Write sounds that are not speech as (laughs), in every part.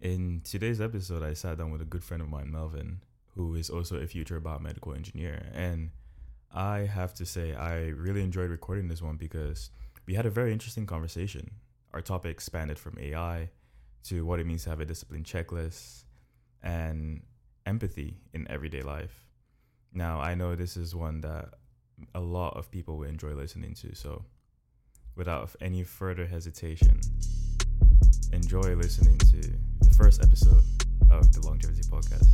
In today's episode, I sat down with a good friend of mine, Melvin, who is also a future biomedical engineer. And I have to say, I really enjoyed recording this one because we had a very interesting conversation. Our topic expanded from AI to what it means to have a discipline checklist and empathy in everyday life. Now, I know this is one that a lot of people will enjoy listening to. So, without any further hesitation, enjoy listening to first episode of the Longevity Podcast.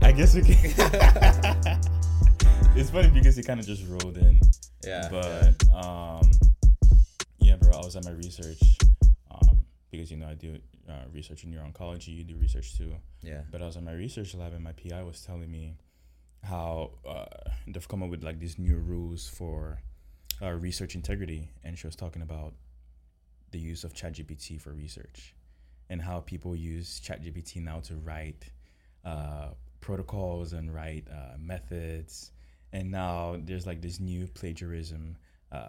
I guess we can. (laughs) it's funny because he kind of just rolled in. Yeah. But um, yeah, bro, I was at my research um, because you know I do uh, research in neuro-oncology. You do research too. yeah. But I was at my research lab and my PI was telling me how uh, they've come up with like these new rules for uh, research integrity, and she was talking about the use of ChatGPT for research and how people use ChatGPT now to write uh, protocols and write uh, methods. And now there's like this new plagiarism uh,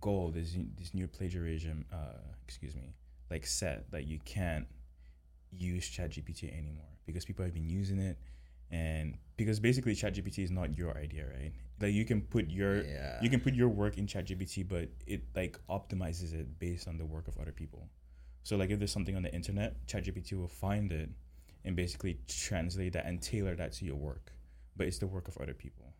goal, this this new plagiarism, uh, excuse me, like set that you can't use ChatGPT anymore because people have been using it, and because basically ChatGPT is not your idea, right? Like you can put your Yeah. you can put your work in ChatGPT, but it like optimizes it based on the work of other people. So like if there's something on the internet, ChatGPT will find it and basically translate that and tailor that to your work. But it's the work of other people.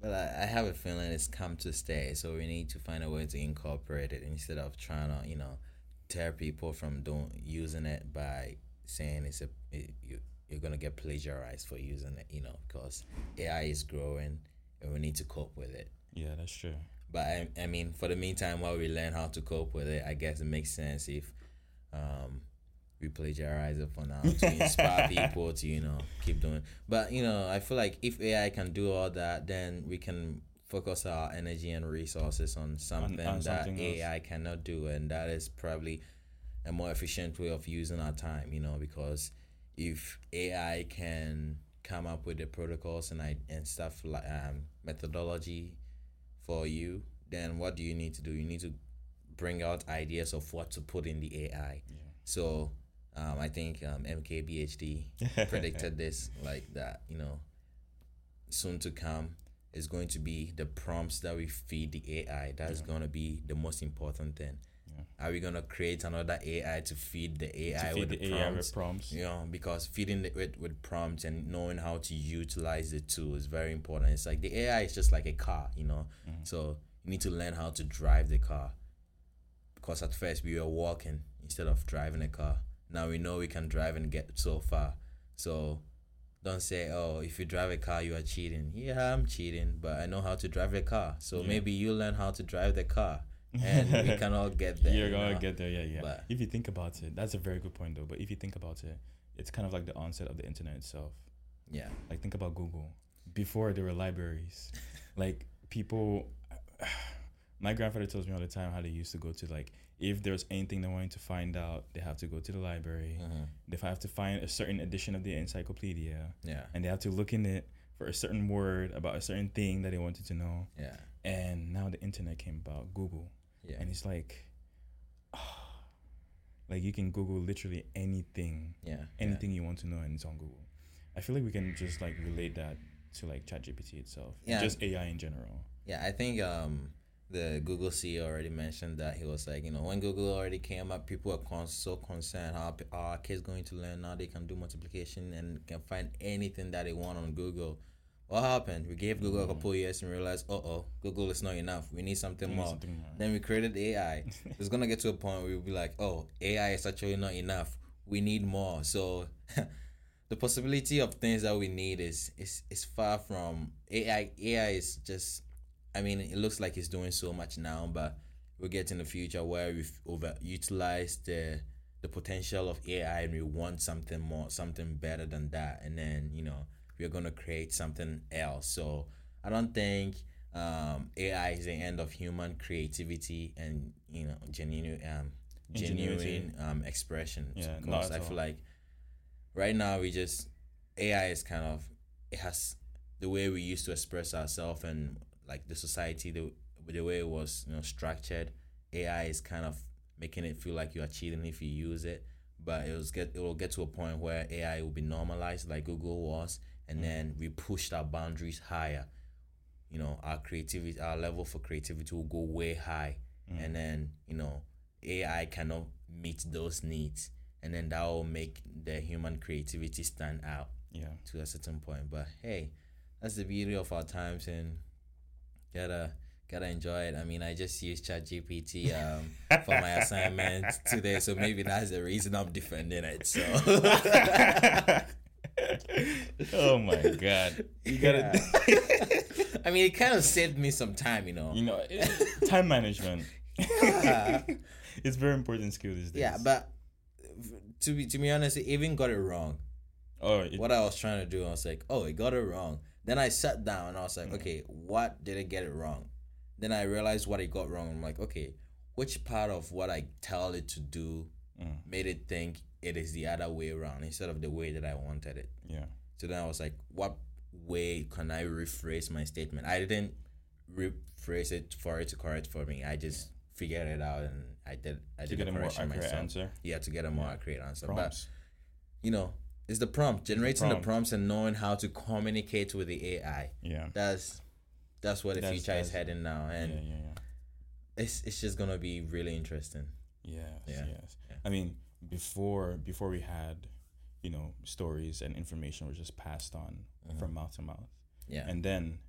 But I, I have a feeling it's come to stay, so we need to find a way to incorporate it instead of trying to, you know, tear people from doing using it by saying it's a it, you you're gonna get plagiarized for using it, you know, because AI is growing and we need to cope with it. Yeah, that's true. But I, I mean, for the meantime, while we learn how to cope with it, I guess it makes sense if um, we plagiarize it for now to inspire (laughs) people to, you know, keep doing. But, you know, I feel like if AI can do all that, then we can focus our energy and resources on something that something. AI cannot do. And that is probably a more efficient way of using our time, you know, because if AI can come up with the protocols and I, and stuff like um, methodology for you, then what do you need to do? You need to bring out ideas of what to put in the AI. Yeah. So um, I think um, MKBHD (laughs) predicted this like that. You know, soon to come is going to be the prompts that we feed the AI. That's Yeah. going to be the most important thing. Are we gonna create another AI to feed the AI feed with the, the, AI prompts? with prompts. you know because feeding it with, with prompts and knowing how to utilize the tool is very important. It's like the ai is just like a car you know? Mhm. so you need to learn how to drive the car. Because at first we were walking instead of driving a car. Now we know we can drive and get so far. So don't say oh if you drive a car you are cheating. Yeah i'm cheating but i know how to drive a car. So Yeah. maybe you learn how to drive the car and we (laughs) can all get there You're gonna know? get there, yeah, yeah. But- if you think about it, that's a very good point, though. But if you think about it, it's kind of like the onset of the internet itself. yeah Like think about Google. Before there were libraries, like people. (sighs) My grandfather tells me all the time how they used to go to like if there's anything they wanted to find out, they have to go to the library. Mhm. They have to find a certain edition of the encyclopedia, yeah and they have to look in it for a certain word about a certain thing that they wanted to know. yeah And now the internet came about, Google. Yeah and it's like like you can google literally anything yeah yeah. anything you want to know and it's on google i feel like we can just like relate that to like ChatGPT itself Yeah. just ai in general Yeah, I think um the Google CEO already mentioned that he was like, you know, when Google already came up, people were con- so concerned how our kids going to learn now they can do multiplication and can find anything that they want on Google. What happened? We gave Google a couple years and realized, uh oh, Google is not enough. We need something We need more. something more. Then we created AI. (laughs) it's gonna get to a point where we'll be like, oh, AI is actually not enough. We need more. So (laughs) the possibility of things that we need is is is far from AI. AI is just, I mean, it looks like it's doing so much now, but we'll get in the future where we've overutilized the the potential of AI and we want something more, something better than that, and then you know we're gonna create something else. So I don't think um, AI is the end of human creativity and you know genuine um, genuine um, expression. Yeah, because I feel all. like right now we just AI is kind of it has the way we used to express ourselves and like the society the the way it was you know structured. AI is kind of making it feel like you are cheating if you use it. But it was get it will get to a point where AI will be normalized like Google was, and then we pushed our boundaries higher. You know, our creativity, our level for creativity will go way high, and then you know, AI cannot meet those needs, and then that will make the human creativity stand out Yeah. to a certain point. But hey, that's the beauty of our times and gotta gotta enjoy it. I mean, I just used ChatGPT um, for my (laughs) assignment today, so maybe that's the reason I'm defending it. So (laughs) oh my god. You gotta (laughs) I mean, it kind of saved me some time, you know. you know it- time management. Yeah. (laughs) it's very important skill these days. yeah, but to be to be honest, it even got it wrong. oh it, what I was trying to do, I was like, oh, it got it wrong. Then I sat down and I was like, Mm. okay, what did it get it wrong? Then I realized what it got wrong. I'm like, okay, which part of what I tell it to do Mm. made it think it is the other way around instead of the way that I wanted it? yeah. So then I was like, what way can I rephrase my statement? I didn't rephrase it for it to correct for me. I just figured it out and I did I To did get a more accurate myself. answer. Yeah, to get a more Yeah. accurate answer. But you know, it's the prompt, generating the prompt. prompts and knowing how to communicate with the AI. Yeah. That's that's where the That's- future is heading now, Yeah, and yeah, yeah. it's it's just gonna be really interesting. Yes, Yeah. yes. Yeah. I mean, before before we had, you know, stories and information was just passed on Mhm. from mouth to mouth, Yeah, and then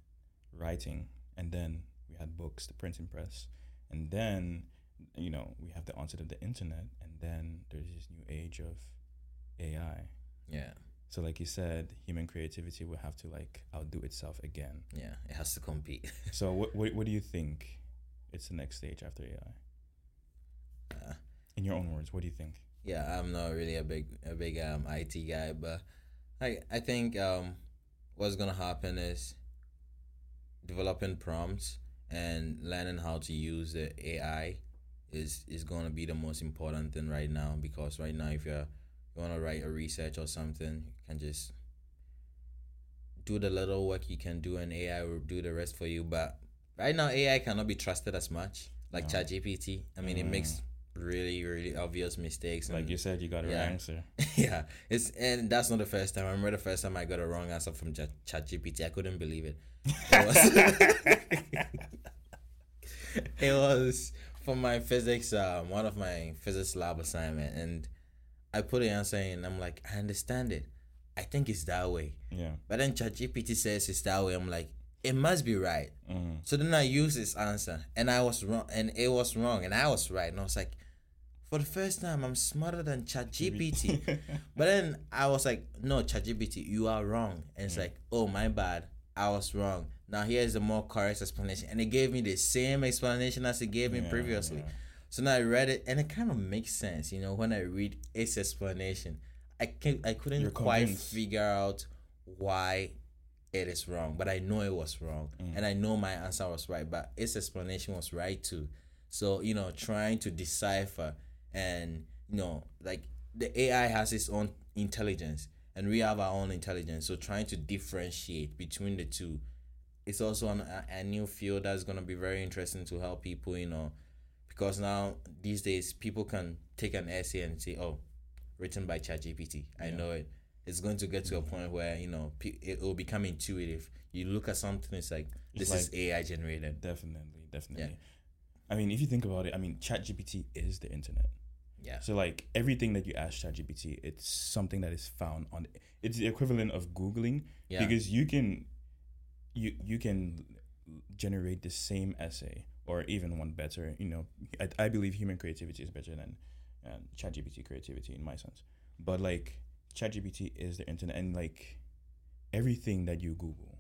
writing, and then we had books, the printing press, and then you know we have the onset of the internet, and then there's this new age of AI. yeah, So, like you said, human creativity will have to like outdo itself again. yeah. It has to compete. (laughs) So, what what, what do you think? It's the next stage after AI. Uh, In your own words, what do you think? Yeah, I'm not really a big a big um IT guy, but I I think um what's gonna happen is developing prompts and learning how to use the AI is is gonna be the most important thing right now because right now if you're you wanna write a research or something, you can just do the little work you can do and AI will do the rest for you. But right now AI cannot be trusted as much. Like No. ChatGPT. I mean it Mm. makes really, really obvious mistakes Like you said, you got a yeah. answer. (laughs) yeah, it's and that's not the first time. I remember the first time I got a wrong answer from Chat ChatGPT. I couldn't believe it. It was, (laughs) it was for my physics, um, one of my physics lab assignment, and I put the answer in. I'm like, I understand it. I think it's that way. Yeah. But then ChatGPT says it's that way. I'm like, it must be right. Mm. So then I used his answer, and I was wrong, and it was wrong, and I was right. And I was like, for the first time, I'm smarter than ChatGPT. (laughs) but then I was like, no, ChatGPT, you are wrong. And it's like, oh, my bad. I was wrong. Now here's a more correct explanation. And it gave me the same explanation as it gave me Yeah, previously. yeah. So now I read it, and it kind of makes sense, you know, when I read its explanation. I can I couldn't You're quite convinced. figure out why it is wrong, but I know it was wrong, Mm. and I know my answer was right, but its explanation was right too. So you know, trying to decipher and you know, like the AI has its own intelligence, and we have our own intelligence. So trying to differentiate between the two, it's also an, a, a new field that's gonna be very interesting to help people. You know, because now these days people can take an essay and say, "Oh, written by ChatGPT." I Yeah. know it. It's going to get to a point where you know it will become intuitive. You look at something, it's like It's this is AI generated. Definitely, definitely. Yeah. I mean, if you think about it, I mean, ChatGPT is the internet. Yeah, So like everything that you ask ChatGPT, it's something that is found on. It's the equivalent of googling yeah, because you can, you you can generate the same essay or even one better. You know, I, I believe human creativity is better than uh, ChatGPT creativity in my sense. But like ChatGPT is the internet, and like everything that you Google,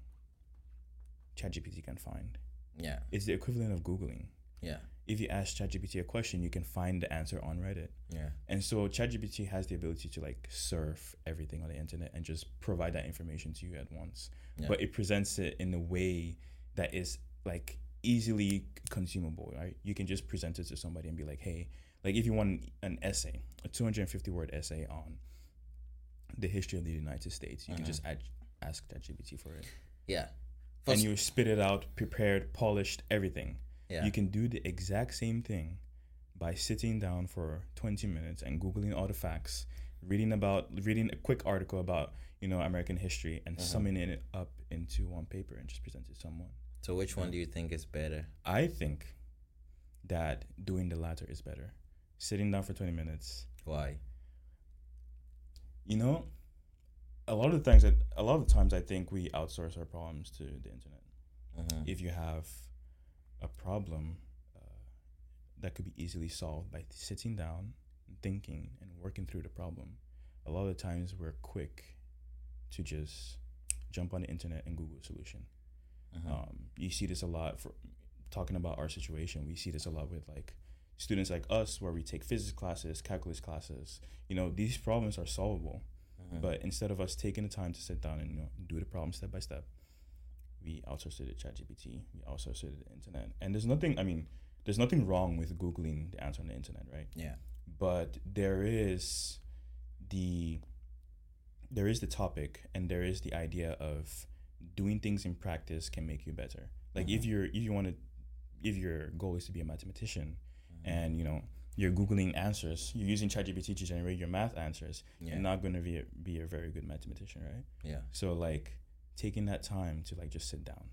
ChatGPT can find. yeah, It's the equivalent of googling. yeah, If you ask ChatGPT a question, you can find the answer on Reddit. yeah, And so ChatGPT has the ability to like surf everything on the internet and just provide that information to you at once. Yeah. But it presents it in a way that is like easily consumable, right? You can just present it to somebody and be like, hey, like if you want an essay, a 250 word essay on the history of the United States, you can Mhm. just add, ask ChatGPT for it. yeah. For and you spit it out, prepared, polished, everything yeah, you can do the exact same thing by sitting down for 20 minutes and googling all the facts reading about reading a quick article about you know american history and Uh-huh. summing it up into one paper and just present it to someone So which one do you think is better? i think that doing the latter is better sitting down for 20 minutes Why? You know a lot of the times that a lot of the times i think we outsource our problems to the internet Mhm. if you have a problem uh, that could be easily solved by sitting down and thinking and working through the problem a lot of the times we're quick to just jump on the internet and google a solution Mhm. um, you see this a lot for talking about our situation we see this a lot with like students like us where we take physics classes calculus classes you know these problems are solvable Mhm. but instead of us taking the time to sit down and you know do the problem step by step, we outsource it to ChatGPT. We outsource it to the internet. And there's nothing. I mean, there's nothing wrong with googling the answer on the internet, right? yeah. But there is the there is the topic, and there is the idea of doing things in practice can make you better. Like if Mhm. you're if you want to if your goal is to be a mathematician. And you know you're googling answers you're using ChatGPT to generate your math answers yeah. you're not going to be a, be a very good mathematician, right? yeah. So like taking that time to like just sit down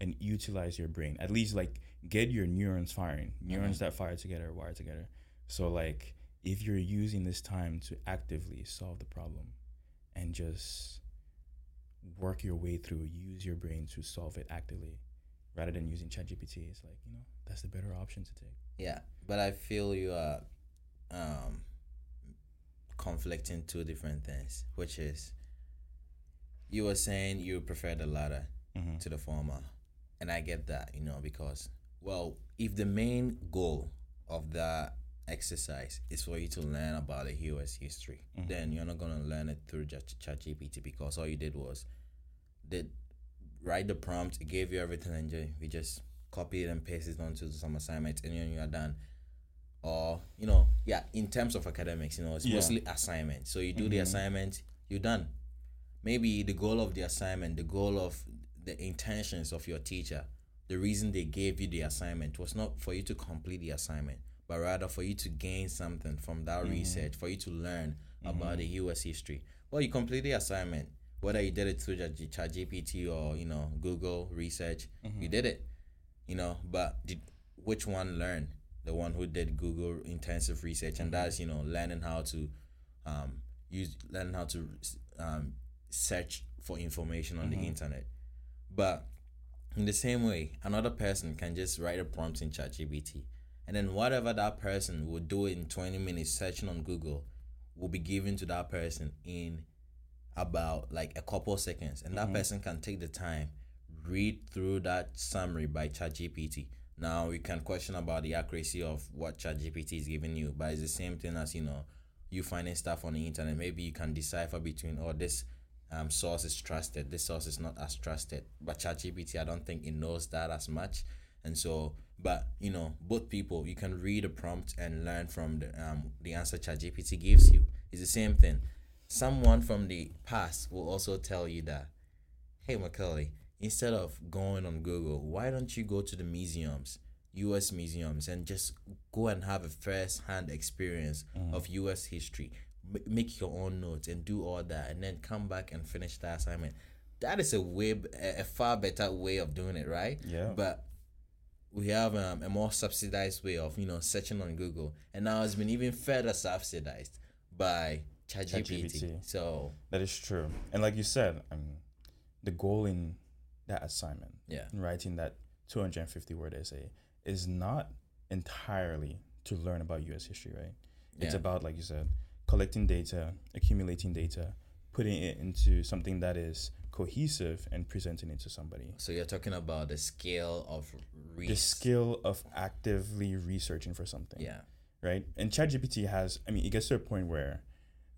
and utilize your brain, at least like get your neurons firing, neurons Mhm. that fire together, wire together. So like if you're using this time to actively solve the problem and just work your way through, use your brain to solve it actively rather than using ChatGPT, it's like, you know, that's the better option to take. Yeah, but I feel you are um conflicting two different things, which is you were saying you prefer the latter Mm-hmm. to the former, and I get that, you know, because well, if the main goal of that exercise is for you to learn about the US history, Mhm. then you're not gonna learn it through just ChatGPT because all you did was did write the prompt, it gave you everything, and you just copy it and paste it onto some assignment, and then you are done. Or you know, yeah, in terms of academics, you know, it's Yeah. mostly assignment. So you do the Mhm. assignment, you're done. Maybe the goal of the assignment, the goal of the intentions of your teacher, the reason they gave you the assignment was not for you to complete the assignment, but rather for you to gain something from that Mhm. research, for you to learn about Mhm. the US history. Well, you complete the assignment, whether you did it through Chat- ChatGPT or you know Google research, Mm-hmm. you did it. You know, but did which one learn? The one who did Google intensive research, and that's you know learning how to um, use learning how to um, search for information on Mhm. the internet. But in the same way, another person can just write a prompt in ChatGPT, and then whatever that person would do in 20 minutes searching on Google will be given to that person in about like a couple seconds, and that Mhm. person can take the time read through that summary by ChatGPT. Now you can question about the accuracy of what ChatGPT is giving you, but it's the same thing as you know you finding stuff on the internet. Maybe you can decipher between oh this um, source is trusted, this source is not as trusted. But ChatGPT, I don't think it knows that as much. And so, but you know, both people, you can read a prompt and learn from the um the answer ChatGPT gives you. It's the same thing. Someone from the past will also tell you that, hey Macaulay, instead of going on Google, why don't you go to the museums, US museums, and just go and have a first hand experience Mhm. of US history? M- make your own notes and do all that, and then come back and finish the assignment. That is a way, b- a far better way of doing it, right? Yeah. But we have um, a more subsidized way of you know searching on Google, and now it's been even further subsidized by ChatGPT. So That is true. And like you said, mean, the goal in that assignment, yeah, in writing that 250 word essay, is not entirely to learn about US history, right? It's Yeah. about, like you said, collecting data, accumulating data, putting it into something that is cohesive and presenting it to somebody. so you're talking about the scale of The skill of actively researching for something. Yeah, right? And ChatGPT has, I mean, it gets to a point where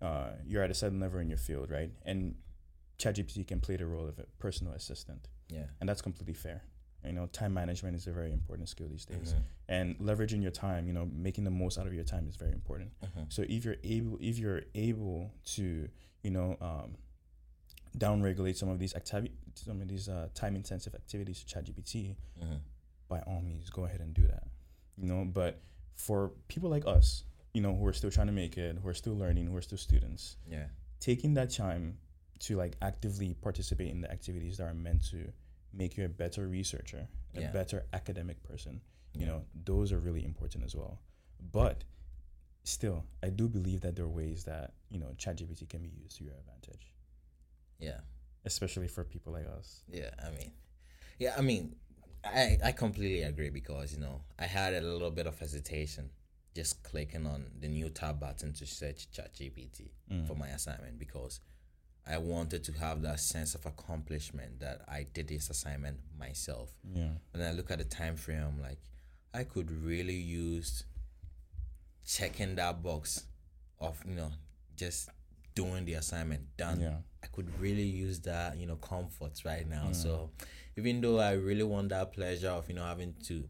uh, you're at a certain level in your field, right? And ChatGPT can play the role of a personal assistant, yeah. and that's completely fair. You know, time management is a very important skill these days, Mhm, and leveraging your time, you know, making the most out of your time is very important. mhm. So if you're able, if you're able to, you know, um, downregulate some of these activity, some of these uh, time-intensive activities to ChatGPT, Mhm. by all means go ahead and do that you know but for people like us, you know, who are still trying to make it, who are still learning, who are still students, Yeah. taking that time to like actively participate in the activities that are meant to make you a better researcher, a Yeah. better academic person, you Yeah. know, those are really important as well. But still, I do believe that there are ways that, you know, ChatGPT can be used to your advantage, Yeah. especially for people like us. Yeah, I mean, yeah, I mean, I I completely agree because you know I had a little bit of hesitation just clicking on the new tab button to search ChatGPT Mm. for my assignment because I wanted to have that sense of accomplishment that I did this assignment myself. Yeah. And I look at the time frame, I'm like, I could really use checking that box of you know just doing the assignment done. Yeah. I could really use that, you know, comfort right now. So even though I really want that pleasure of, you know, having to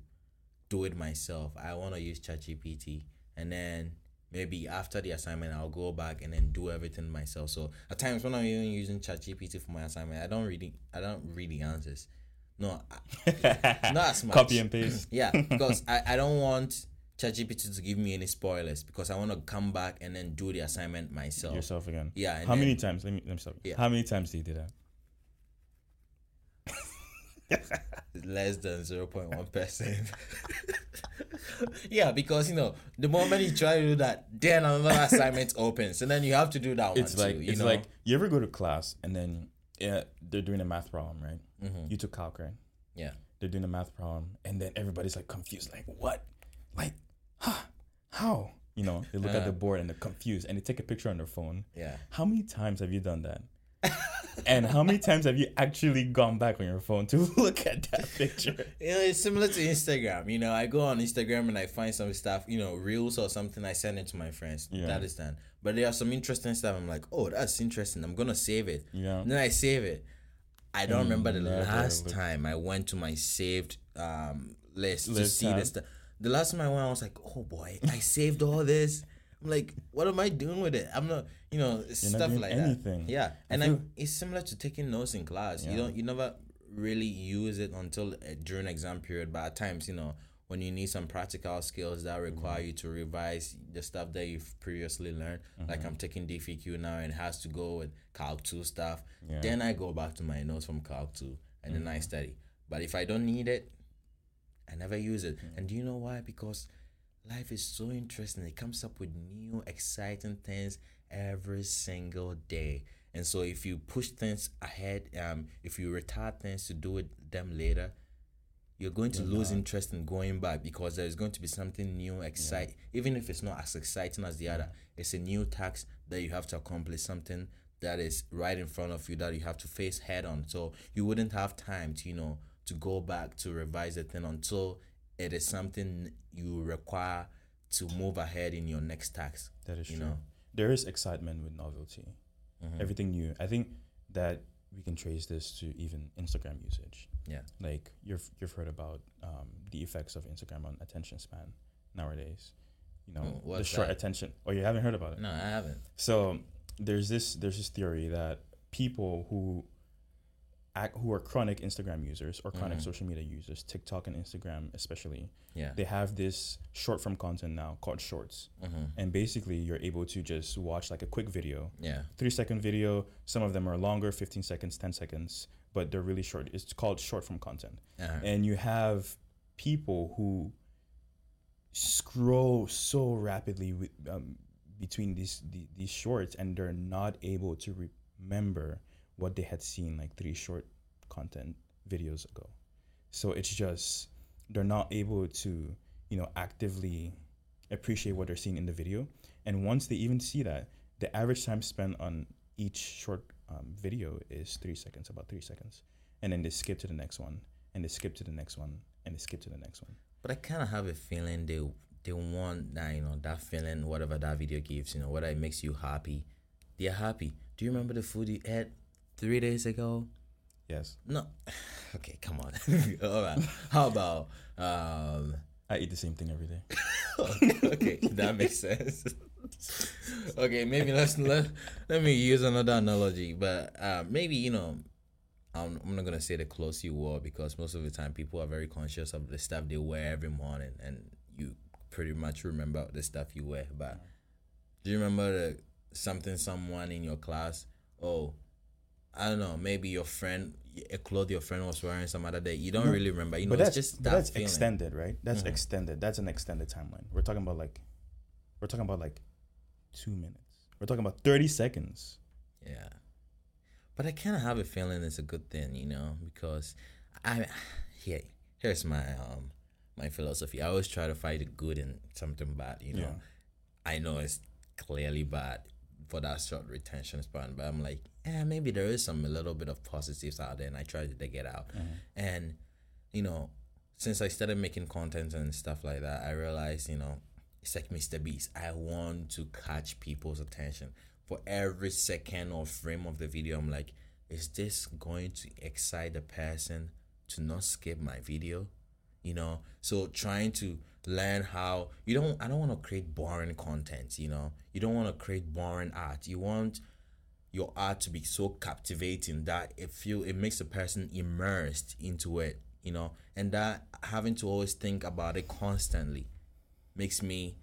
do it myself, I want to use ChatGPT and then maybe after the assignment I'll go back and then do everything myself. So at times when I'm even using ChatGPT for my assignment, I don't really I don't read the answers. No, I- (laughs) not as much. Copy and paste. Yeah, (laughs) because I, I don't want ChatGPT to give me any spoilers because I want to come back and then do the assignment myself. Yourself again. Yeah. How then- many times? Let me let me stop. Yeah. How many times do you do that? Less than 0.1 percent (laughs) yeah because you know the moment you try to do that then another assignment opens and then you have to do that It's one like too, you it's know like you ever go to class and then yeah, they're doing a math problem, right? Mhm. You took calc, right? yeah They're doing a math problem, and then everybody's like confused, like what, like, huh, how? You know, they look at Uh. the board and they're confused, and they take a picture on their phone. yeah How many times have you done that? (laughs) and how many times have you actually gone back on your phone to (laughs) look at that picture? you know it's similar to instagram you know i go on instagram and i find some stuff you know reels or something i send it to my friends Yeah. that is done but there are some interesting stuff i'm like oh that's interesting i'm gonna save it Yeah. And then I save it. I don't And remember the last look. time I went to my saved um list, to see this. stuff. The last time I went, I was like, "Oh boy, I saved all this." I'm like, "What am I doing with it?" I'm not, you know, not stuff like anything. that. Yeah, and feel- it's similar to taking notes in class. You don't, you never really use it until uh, during exam period. But at times, you know, when you need some practical skills that require Mm-hmm. you to revise the stuff that you've previously learned, like Mm-hmm. I'm taking DFQ now and it has to go with Calc 2 stuff, Yeah. then I go back to my notes from Calc 2 and then I study. But if I don't need it, I never use it. And do you know why? Because life is so interesting. It comes up with new, exciting things every single day. And so if you push things ahead, um, if you retard things to do with them later, you're going to You're lose interest in going back because there is going to be something new, excite. Even if it's not as exciting as the other, it's a new task that you have to accomplish. Something that is right in front of you that you have to face head on. So you wouldn't have time to you know to go back to revise the thing until it is something you require to move ahead in your next task. That is You true. know. There is excitement with novelty. Mhm. Everything new. I think that we can trace this to even Instagram usage. Yeah. Like you've you've heard about um, the effects of Instagram on attention span nowadays. You know, Mm, the short that? attention. Oh, you haven't heard about it? No, I haven't. So there's this there's this theory that people who act, who are chronic Instagram users or chronic Mhm. social media users, TikTok and Instagram especially, Yeah. they have this short form content now called shorts. hmm And basically you're able to just watch like a quick video, Yeah. three second video. Some of them are longer, 15 seconds, 10 seconds, but they're really short. It's called short form content. Uh-huh. And you have people who scroll so rapidly with, um, between these, the, these shorts and they're not able to remember what they had seen like three short content videos ago. So it's just they're not able to, you know, actively appreciate what they're seeing in the video. And once they even see that, the average time spent on each short um, video is three seconds, about three seconds. And then they skip to the next one, and they skip to the next one, and they skip to the next one. But I kind of have a feeling they they want that you know that feeling whatever that video gives you know whether it makes you happy, they're happy. Do you remember the food you ate three days ago? Yes, No, (sighs) okay, come on. (laughs) All right. How about um? I eat the same thing every day. (laughs) okay, that makes sense. (laughs) okay, maybe let's let let me use another analogy, but uh, maybe you know, I'm I'm not gonna say the clothes you wore because most of the time people are very conscious of the stuff they wear every morning, and you pretty much remember the stuff you wear. But do you remember the, something someone in your class? Oh, I don't know. Maybe your friend, a cloth your friend was wearing some other day. You don't No, really remember. You know, but it's that's just that that's feeling. extended, right? That's Mhm. extended. That's an extended timeline. We're talking about like, we're talking about like two minutes. We're talking about thirty seconds. Yeah. But I kind of have a feeling it's a good thing, you know, because I here here's my um my philosophy. I always try to find the good in something bad, you know. Yeah. I know it's clearly bad for that short retention span, but I'm like, yeah, maybe there is some a little bit of positives out there, and I tried to dig it out. Uh-huh. And you know, since I started making content and stuff like that, I realized, you know, it's like Mr. Beast. I want to catch people's attention for every second or frame of the video. I'm like, is this going to excite the person to not skip my video? You know, so trying to learn how you don't. I don't want to create boring content. You know, you don't want to create boring art. You want your art to be so captivating that it feel it makes a person immersed into it you know? And that having to always think about it constantly makes me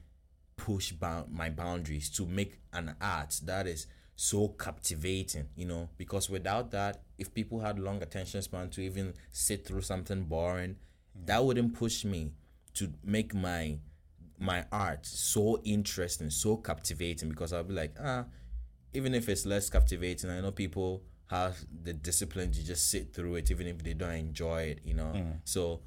push bound my boundaries to make an art that is so captivating you know? Because without that if people had long attention span to even sit through something boring that wouldn't push me to make my my art so interesting so captivating because i'll be like ah even if it's less captivating, I know people have the discipline to just sit through it, even if they don't enjoy it, you know. So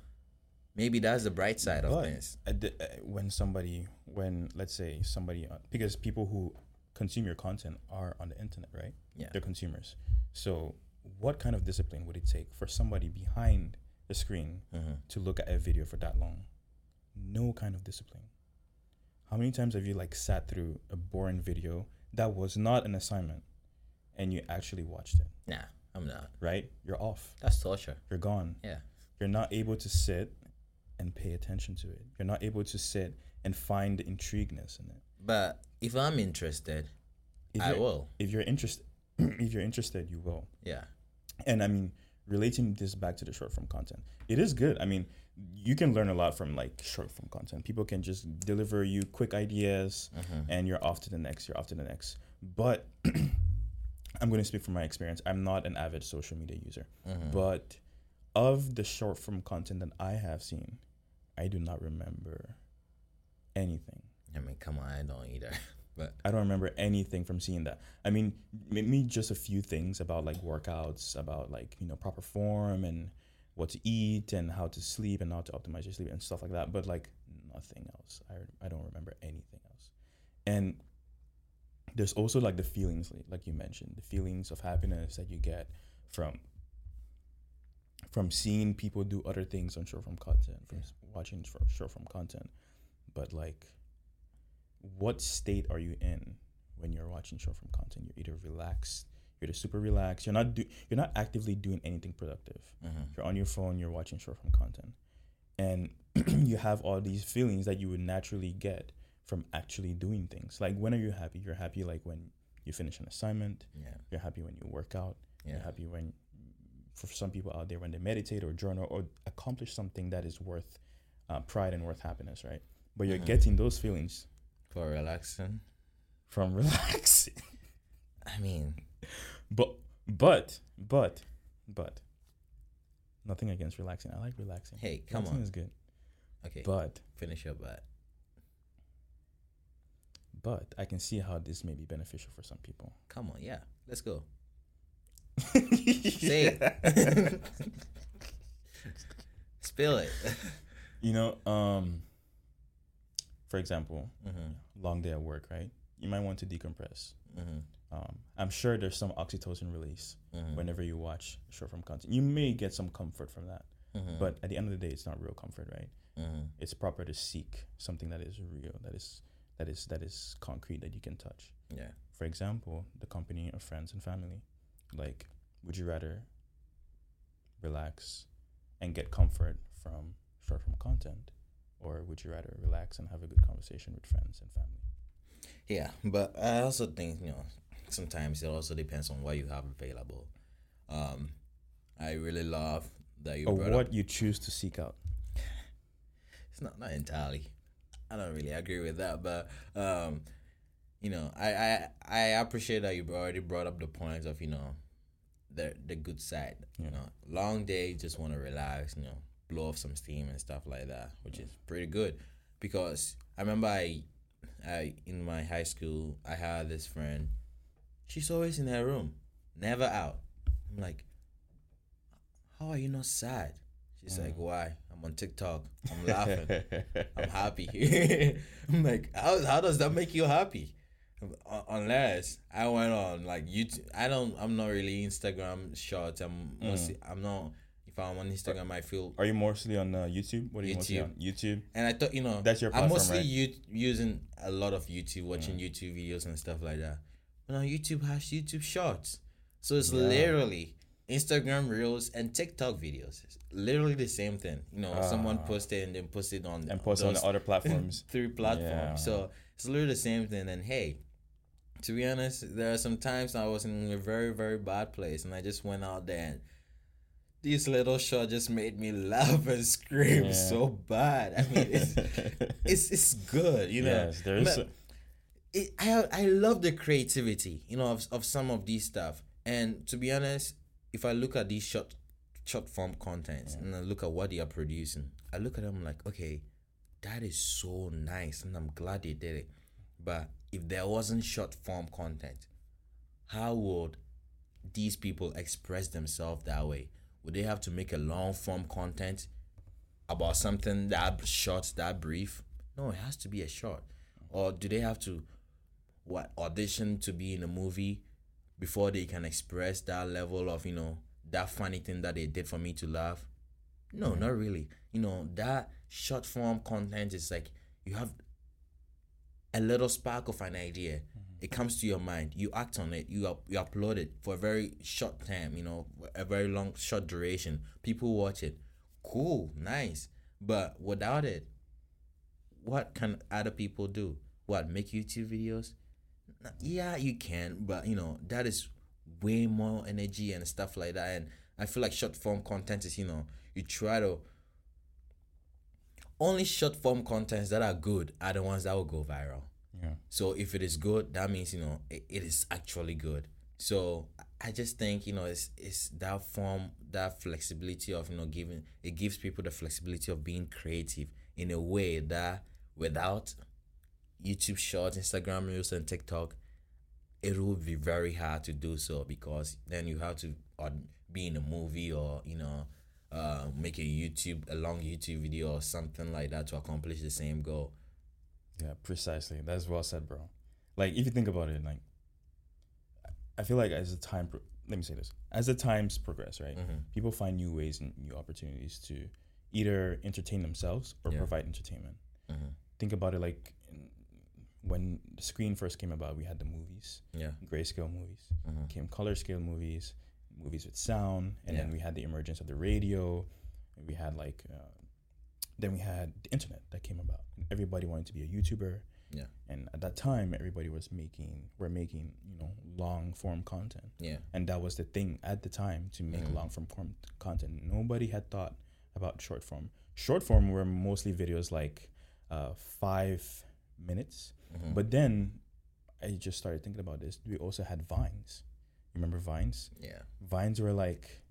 maybe that's the bright side of But things. the- uh, when somebody, when let's say somebody, uh, because people who consume your content are on the internet, right? Yeah. They're consumers. So, what kind of discipline would it take for somebody behind the screen Mhm. to look at a video for that long? No kind of discipline. How many times have you like sat through a boring video that was not an assignment and you actually watched it, Nah, I'm not. right? You're off. That's torture. You're gone. Yeah. You're not able to sit and pay attention to it. You're not able to sit and find the intrigueness in it. But if I'm interested, If I will. If you're interested, (clears throat) if you're interested, you will. Yeah. And I mean, relating this back to the short form content, it is good. I mean, you can learn a lot from like short form content. People can just deliver you quick ideas, mm-hmm. and you're off to the next. You're off to the next. But (clears throat) I'm going to speak from my experience. I'm not an avid social media user, mm-hmm. but of the short form content that I have seen, I do not remember anything. I mean, come on, I don't either. (laughs) But I don't remember anything from seeing that. I mean, maybe just a few things about like workouts, about like, you know, proper form and what to eat and how to sleep and how to optimize your sleep and stuff like that. But like nothing else. I, I don't remember anything else. And there's also like the feelings, like- you mentioned, the feelings of happiness that you get from from seeing people do other things on short form content, from s- watching short short form content. But like what state are you in when you're watching short form content? You're either relaxed, you're either super relaxed. You're not do you're not actively doing anything productive. You're on your phone. You're watching short form content, and (clears throat) you have all these feelings that you would naturally get from actually doing things. Like when are you happy? You're happy like when you finish an assignment. yeah, You're happy when you work out. You're yeah, happy when, for some people out there, when they meditate or journal or accomplish something that is worth uh, pride and worth happiness, right? But you're Mhm. getting those feelings for relaxing. from (laughs) relaxing. I mean, But but but but nothing against relaxing. I like relaxing. hey, come relaxing on. is good. Okay, But finish your butt. but I can see how this may be beneficial for some people. Come on, yeah, let's go. (laughs) Say it. (laughs) Spill it. (laughs) You know, um for example, mm-hmm. long day at work, right? You might want to decompress. Mm-hmm. Um, I'm sure there's some oxytocin release Mm-hmm. whenever you watch short form content. You may get some comfort from that, mm-hmm. but at the end of the day, it's not real comfort, right? mm-hmm. It's proper to seek something that is real, that is that is that is concrete that you can touch. yeah, For example, the company of friends and family. Like, would you rather relax and get comfort from short form content, or would you rather relax and have a good conversation with friends and family? yeah. But I also think you know sometimes it also depends on what you have available. Um, I really love that you or what up. you choose to seek out. It's not not entirely. I don't really agree with that, but um, you know, I I I appreciate that you already brought up the points of you know, the the good side. You know, long day, just want to relax. You know, blow off some steam and stuff like that, which is pretty good. Because I remember I, I in my high school, I had this friend. She's always in her room, never out. I'm like, how are you not sad? She's like, mm. why? I'm on TikTok. I'm (laughs) laughing. I'm happy. (laughs) I'm like, how, how does that make you happy? Unless I went on like YouTube, I don't. I'm not really Instagram shorts. I'm mostly. Mm. I'm not. If I'm on Instagram, I feel. Are you mostly on uh, YouTube? What are you mostly YouTube. on? YouTube. And I thought you know That's your Platform, I'm mostly right? u- using a lot of YouTube, watching mm. YouTube videos and stuff like that. But now YouTube has YouTube Shorts, so it's Yeah. literally Instagram Reels and TikTok videos. It's literally the same thing. You know, someone Ah. posted and then posted on And post on the other platforms. (laughs) three platforms. Yeah. So it's literally the same thing. And hey, to be honest, there are some times I was in a very very bad place, and I just went out there and. This little shot just made me (laughs) laugh and scream Yeah. so bad. I mean, it's, (laughs) it's it's good, you know. yes, there is. But it, I I love the creativity, you know, of, of some of these stuff. And to be honest, if I look at these short short form contents mm. and I look at what they are producing, I look at them like, okay, that is so nice, and I'm glad they did it. But if there wasn't short form content, how would these people express themselves that way? Would they have to make a long form content about something that short, that brief? No, it has to be a short. Or do they have to what audition to be in a movie before they can express that level of, you know, that funny thing that they did for me to laugh? No, mm-hmm. not really. You know, that short form content is like you have a little spark of an idea. Mm-hmm. It comes to your mind. You act on it. You up, you upload it for a very short time. You know, a very long short duration. People watch it. Cool, nice. But without it, what can other people do? What make YouTube videos? Yeah, you can, but you know that is way more energy and stuff like that. And I feel like short form content is you know you try to only short form contents that are good are the ones that will go viral. yeah. So if it is good, that means you know it, it is actually good. So I just think you know it's it's that form that flexibility of you know giving it gives people the flexibility of being creative in a way that without YouTube Shorts, Instagram Reels, and TikTok, it would be very hard to do so because then you have to be in a movie or you know uh, make a YouTube a long YouTube video or something like that to accomplish the same goal. Yeah, precisely. That's well said, bro. Like, if you think about it, like, I feel like as the time, pro- let me say this, as the times progress, right? Mhm. People find new ways and new opportunities to either entertain themselves or Yeah. provide entertainment. Mhm. Think about it like when the screen first came about, we had the movies, Yeah. grayscale movies, Mhm. came color scale movies, movies with sound, and then we had the emergence of the radio. and We had like, uh, then we had the internet that came about. Everybody wanted to be a YouTuber, Yeah. and at that time, everybody was making, were making, you know, long form content, Yeah. and that was the thing at the time to make Mhm. long form content. Nobody had thought about short form. Short form were mostly videos like uh, five minutes, Mhm. but then I just started thinking about this. We also had vines. Remember vines? yeah. Vines were like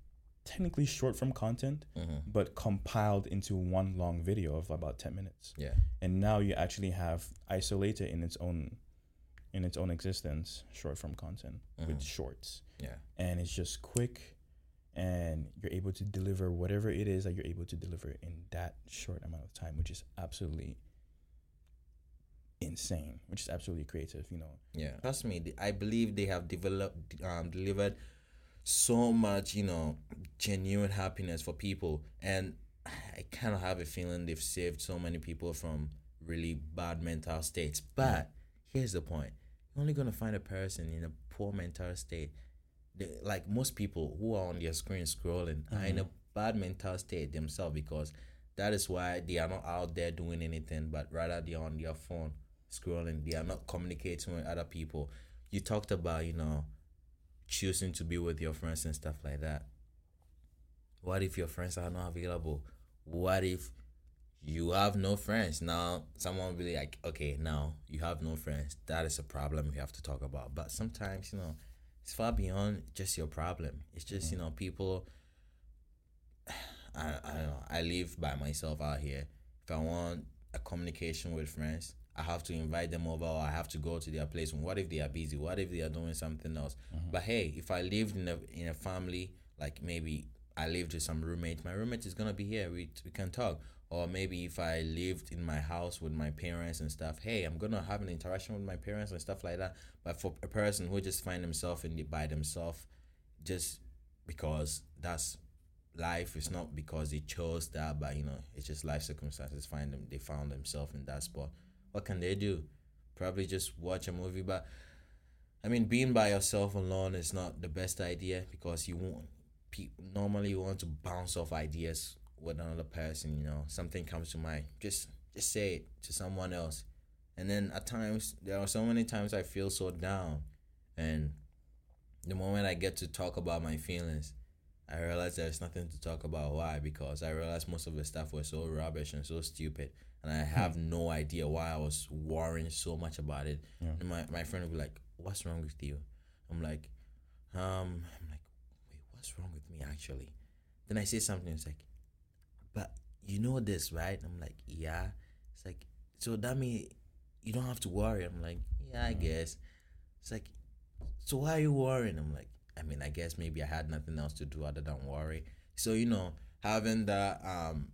technically short form content, Mm-hmm. but compiled into one long video of about 10 minutes. Yeah. And now you actually have isolated in its own in its own existence short form content with Mhm. shorts. Yeah. And it's just quick and you're able to deliver whatever it is that you're able to deliver in that short amount of time, which is absolutely insane, which is absolutely creative, you know. Yeah. Trust me, I believe they have developed, um, delivered so much, you know, genuine happiness for people, and I kind of have a feeling they've saved so many people from really bad mental states. But here's the point: you're only gonna find a person in a poor mental state. Like most people who are on their screen scrolling are in a bad mental state themselves because that is why they are not out there doing anything, but rather they are on their phone scrolling. They are not communicating with other people. You talked about, you know, choosing to be with your friends and stuff like that. What if your friends are not available? What if you have no friends. Now someone will be like, okay, now you have no friends. That is a problem we have to talk about. But sometimes, you know, it's far beyond just your problem. It's just, you mm. know, people (sighs) I, I don't know. I live by myself out here. If I want a communication with friends, I have to invite them over or I have to go to their place. And what if they are busy? What if they are doing something else? Mm-hmm. But hey, if I lived in a in a family, like maybe I lived with some roommate, my roommate is gonna be here. We we can talk. Or maybe if I lived in my house with my parents and stuff, hey, I'm gonna have an interaction with my parents and stuff like that. But for a person who just find themselves in the, by themselves, just because that's life it's not because they chose that but you know it's just life circumstances find them they found themselves in that spot what can they do? Probably just watch a movie but i mean being by yourself alone is not the best idea because you want people normally you want to bounce off ideas with another person you know? Something comes to mind. Just just say it to someone else. And then at times there are so many times i feel so down. And the moment i get to talk about my feelings I realized there's nothing to talk about. Why? Because I realized most of the stuff was so rubbish and so stupid, and I have no idea why I was worrying so much about it. Yeah. And my, my friend would be like, "What's wrong with you?" I'm like, "Um, I'm like, wait, what's wrong with me actually?" Then I say something. It's like, "But you know this, right?" I'm like, "Yeah." It's like, so that means you don't have to worry. I'm like, "Yeah, I guess." It's like, so why are you worrying? I'm like, I mean, I guess maybe I had nothing else to do other than worry. So you know, having that um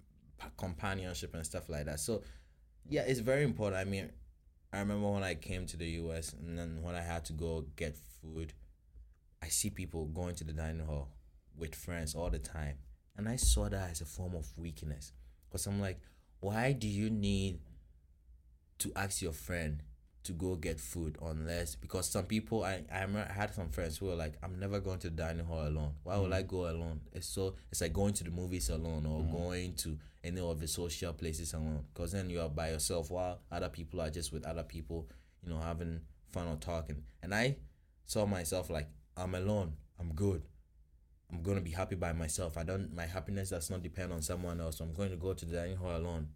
companionship and stuff like that. So yeah, it's very important. I mean, I remember when I came to the U.S. and then when I had to go get food, I see people going to the dining hall with friends all the time, and I saw that as a form of weakness. Cause I'm like, why do you need to ask your friend to go get food unless because some people I I, remember I had some friends who were like I'm never going to the dining hall alone. Why would I mm. go alone? It's so it's like going to the movies alone or mm. going to any of the social places alone. Because then you are by yourself while other people are just with other people, you know, having fun or talking. And I saw myself like I'm alone. I'm good. I'm gonna be happy by myself. I don't my happiness does not depend on someone else. I'm going to go to the dining hall alone.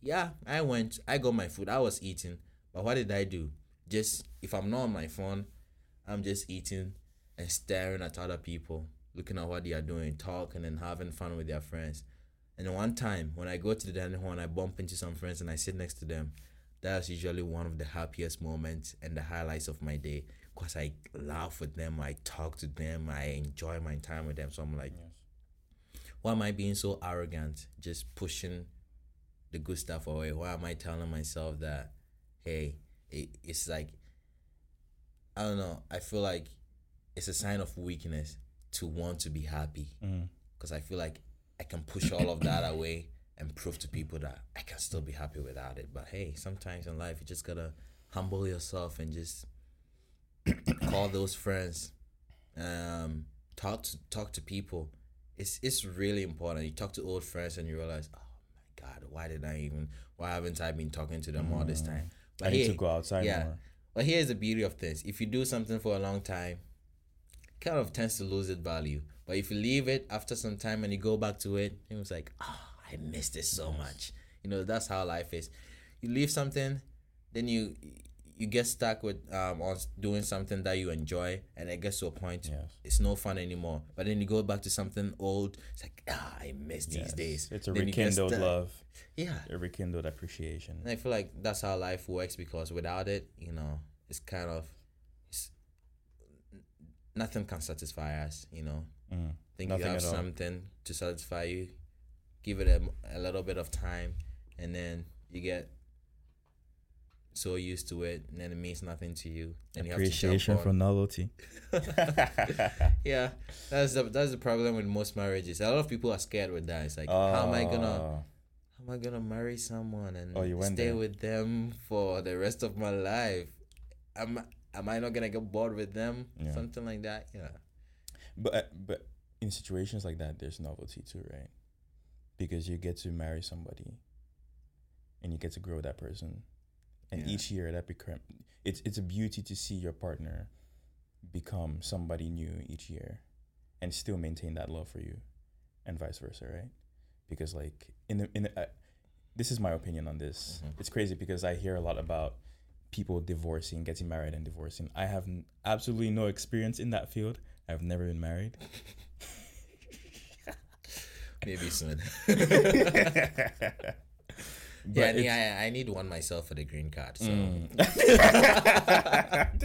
Yeah, I went. I got my food. I was eating. But what did I do? Just if I'm not on my phone, I'm just eating and staring at other people, looking at what they are doing, talking and having fun with their friends. And one time when I go to the dining hall and I bump into some friends and I sit next to them, that's usually one of the happiest moments and the highlights of my day because I laugh with them, I talk to them, I enjoy my time with them. So I'm like, why am I being so arrogant, just pushing the good stuff away? Why am I telling myself that, hey, it, it's like, I don't know, I feel like it's a sign of weakness to want to be happy Mm. because I feel like I can push all of that away and prove to people that I can still be happy without it. But hey, sometimes in life you just gotta humble yourself and just (clears throat) call those friends, um, talk to talk to people. It's it's really important. You talk to old friends and you realize, oh my god, why did I even? Why haven't I been talking to them all this time? I need to go outside yeah. more. But here's the beauty of this: if you do something for a long time, it kind of tends to lose its value. But if you leave it after some time and you go back to it, it was like, oh, I missed it so much. You know, that's how life is. You leave something, then you you get stuck with um on doing something that you enjoy, and it gets to a point Yes. it's no fun anymore. But then you go back to something old. It's like, ah, I miss these Yes. days. It's a Then rekindled love, Yeah, a rekindled appreciation. and I feel like that's how life works because without it, you know, it's kind of it's, nothing can satisfy us. You know, Mm. think Nothing you have something to satisfy you, give it a, a little bit of time, and then you get so used to it, and then it means nothing to you, and you Appreciation jump for novelty. (laughs) yeah, that's the that's the problem with most marriages. A lot of people are scared with that. It's like, how am I gonna Oh, how am I gonna marry someone and Oh, you stay there. with them for the rest of my life? Am am I not gonna get bored with them? Yeah. Something like that. Yeah. But uh, but in situations like that, there's novelty too, right? Because you get to marry somebody, and you get to grow that person, and Yeah. each year that become it's it's a beauty to see your partner become somebody new each year, and still maintain that love for you, and vice versa, right? Because like in the in the, uh, this is my opinion on this. Mhm. It's crazy because I hear a lot about people divorcing, getting married, and divorcing. I have n- absolutely no experience in that field. I've never been married. (laughs) Maybe soon. (laughs) (laughs) But yeah, I, I need one myself for the green card. So Mm. (laughs)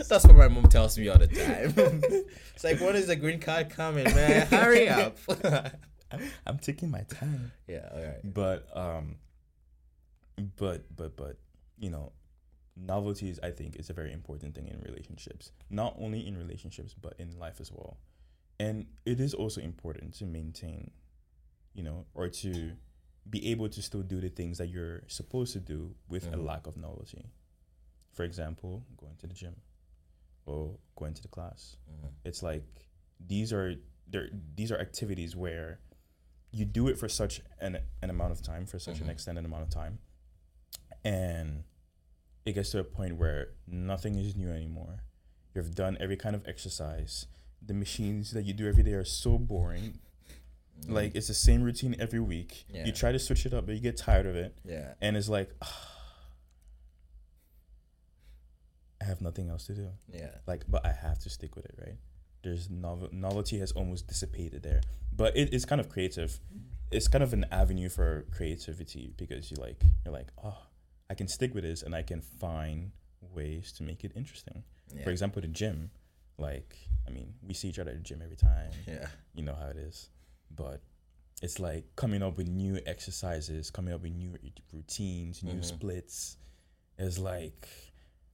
(laughs) that's what my mom tells me all the time. (laughs) it's like, when is the green card coming, man? Hurry up. I'm taking my time. yeah, all right. But um but but but you know, novelties I think is a very important thing in relationships. Not only in relationships but in life as well. And it is also important to maintain, you know, or to be able to still do the things that you're supposed to do with a Mhm. lack of novelty. For example, going to the gym or going to the class. Mhm. It's like these are there these are activities where you do it for such an an amount of time, for such an Mhm. extended amount of time, and it gets to a point where nothing is new anymore. You've done every kind of exercise. The machines that you do every day are so boring. Mhm. Like it's the same routine every week. Yeah. You try to switch it up, but you get tired of it, yeah, and it's like (sighs) I have nothing else to do. Yeah, like but i have to stick with it right? There's novel novelty has almost dissipated there. But it, it's kind of creative. It's kind of an avenue for creativity because you like you're like oh i can stick with this and i can find ways to make it interesting. Yeah. for example the gym. Like i mean we see each other at the gym every time. (laughs) Yeah, you know how it is but it's like coming up with new exercises coming up with new routines new Mhm. splits It's like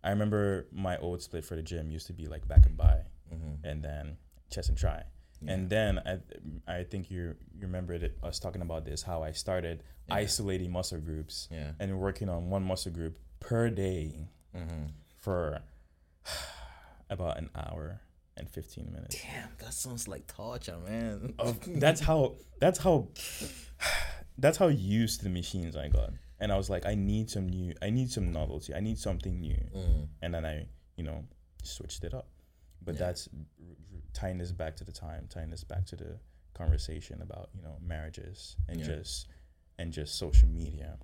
i remember my old split for the gym used to be like back and bi Mhm. and then chest and tri yeah. and then i i think you you remember that us talking about this how i started Yeah. isolating muscle groups yeah, and working on one muscle group per day Mhm. for (sighs) about an hour and 15 minutes Damn, that sounds like torture, man. that's how that's how that's how used to the machines I got. And I was like, I need some new I need some novelty. I need something new. Mm. And then I, you know, switched it up. But Yeah. that's r- r- tying this back to the time, tying this back to the conversation about, you know, marriages and Yeah. just and just social media.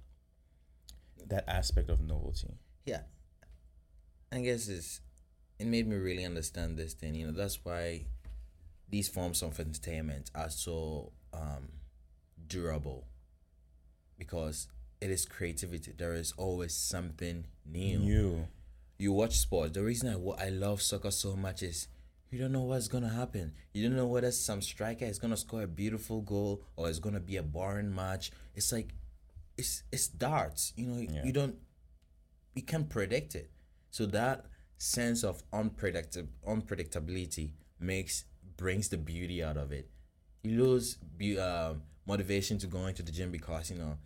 That aspect of novelty. Yeah. I guess it's it made me really understand this thing. You know, that's why these forms of entertainment are so um durable. Because it is creativity. There is always something new. New. You watch sports. The reason I, I love soccer so much is you don't know what's gonna happen. You don't know whether some striker is gonna score a beautiful goal or it's gonna be a boring match. It's like it's it's darts. You know, Yeah. you don't you can't predict it. So that sense of unpredictable unpredictability makes brings the beauty out of it. You lose be, um motivation to going to the gym because you know.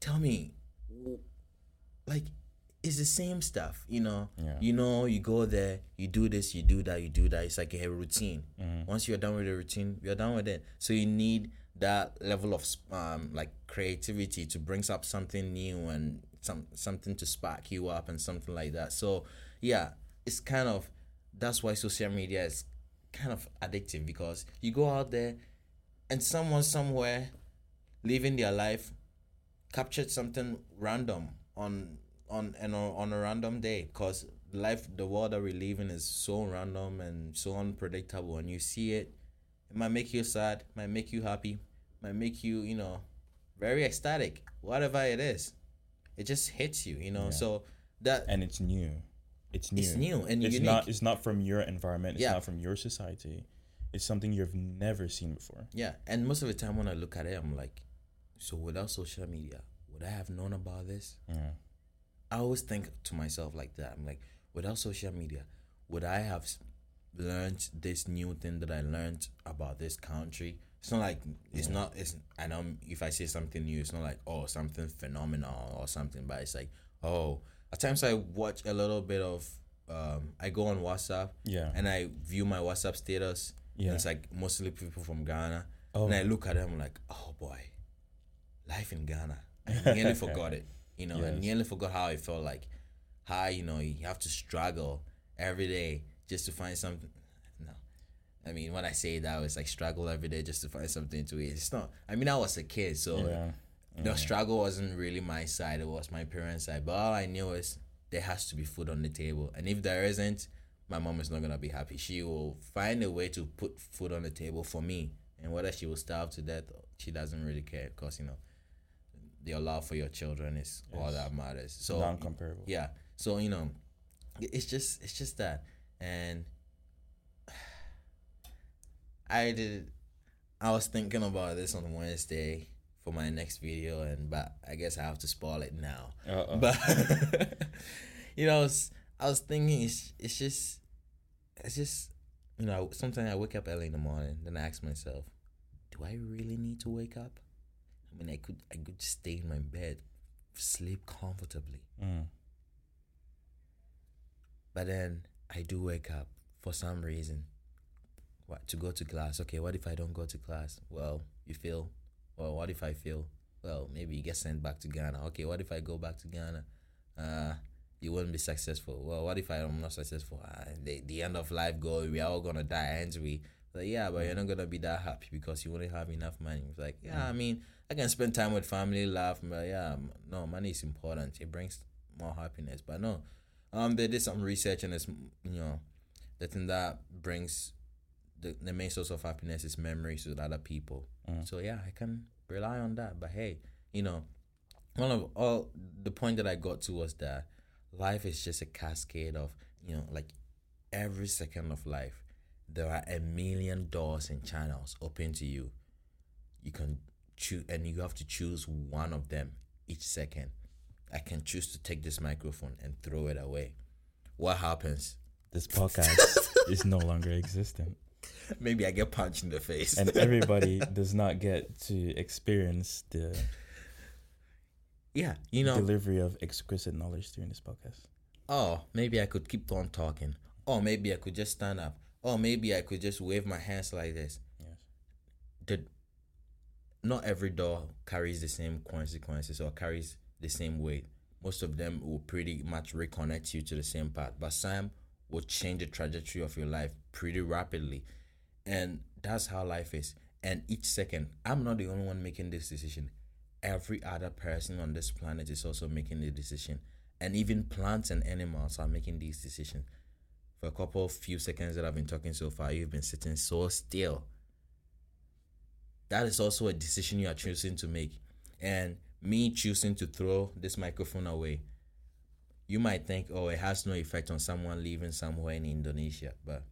Tell me, like, it's the same stuff. You know, Yeah. you know, you go there, you do this, you do that, you do that. It's like a routine. Mhm. Once you're done with the routine, you're done with it. So you need that level of um like creativity to bring up something new and some something to spark you up and something like that. So yeah, it's kind of that's why social media is kind of addictive because you go out there and someone somewhere living their life captured something random on on and on, on a random day because life the world that we live in is so random and so unpredictable and you see it it might make you sad might make you happy might make you you know very ecstatic whatever it is it just hits you you know Yeah. so that And it's new. It's new. it's new and it's unique not it's not from your environment it's Yeah. not from your society it's something you've never seen before Yeah, and most of the time when I look at it, I'm like, so without social media, would I have known about this? yeah I always think to myself like that. I'm like, without social media, would I have learned this new thing that I learned about this country? It's not like it's not. It's I know if I say something new, it's not like oh something phenomenal or something, but it's like oh. At times I watch a little bit of. Um, I go on WhatsApp yeah and I view my WhatsApp status. Yeah. And it's like mostly people from Ghana. Oh. And I look at them like, oh boy, life in Ghana. I nearly (laughs) forgot it. You know, I nearly forgot how it felt like. How, you know, you have to struggle every day just to find something. I mean, when I say that, it's like struggle every day just to find something to eat. It's not. I mean, I was a kid, so yeah. the struggle wasn't really my side. It was my parents' side. But all I knew is there has to be food on the table, and if there isn't, my mom is not gonna be happy. She will find a way to put food on the table for me, and whether she will starve to death, she doesn't really care because you know, your love for your children is all that matters. So non-comparable. yeah. So you know, it's just it's just that, and I did. I was thinking about this on Wednesday for my next video, and but I guess I have to spoil it now. Uh-uh. But (laughs) you know, I was, I was thinking it's it's just it's just you know sometimes I wake up early in the morning, then I ask myself, do I really need to wake up? I mean, I could I could stay in my bed, sleep comfortably. Mm. But then I do wake up for some reason. To go to class? Okay, what if I don't go to class? Well, you feel. Well, what if I feel? Well, maybe you get sent back to Ghana. Okay, what if I go back to Ghana? Uh, you wouldn't be successful. Well, what if I'm not successful? Uh, the the end of life goal. We are all gonna die, aren't we? Like, yeah, but you're not gonna be that happy because you wouldn't have enough money. It's like, yeah, I mean, I can spend time with family, laugh, but yeah, no, money is important. It brings more happiness. But no, um, they did some research and it's you know, the thing that brings the, the main source of happiness is memories with other people. Mm. So yeah, I can rely on that. But hey, you know, one of all the point that I got to was that life is just a cascade of you know, like every second of life, there are a million doors and channels open to you. You can choose, and you have to choose one of them each second. I can choose to take this microphone and throw it away. What happens? This podcast is no longer existent, (laughs) (laughs) Maybe I get punched in the face. and (laughs) everybody does not get to experience the yeah, you know, delivery of exquisite knowledge during this podcast. oh, maybe I could keep on talking. Or maybe I could just stand up. Or maybe I could just wave my hands like this. Yes. The, not every door carries the same consequences or carries the same weight. Most of them will pretty much reconnect you to the same path. But some will change the trajectory of your life pretty rapidly. And that's how life is. And each second, I'm not the only one making this decision. Every other person on this planet is also making the decision. And even plants and animals are making these decisions. For a couple of few seconds that I've been talking so far, you've been sitting so still. That is also a decision you are choosing to make. And me choosing to throw this microphone away, you might think, oh, it has no effect on someone living somewhere in Indonesia. But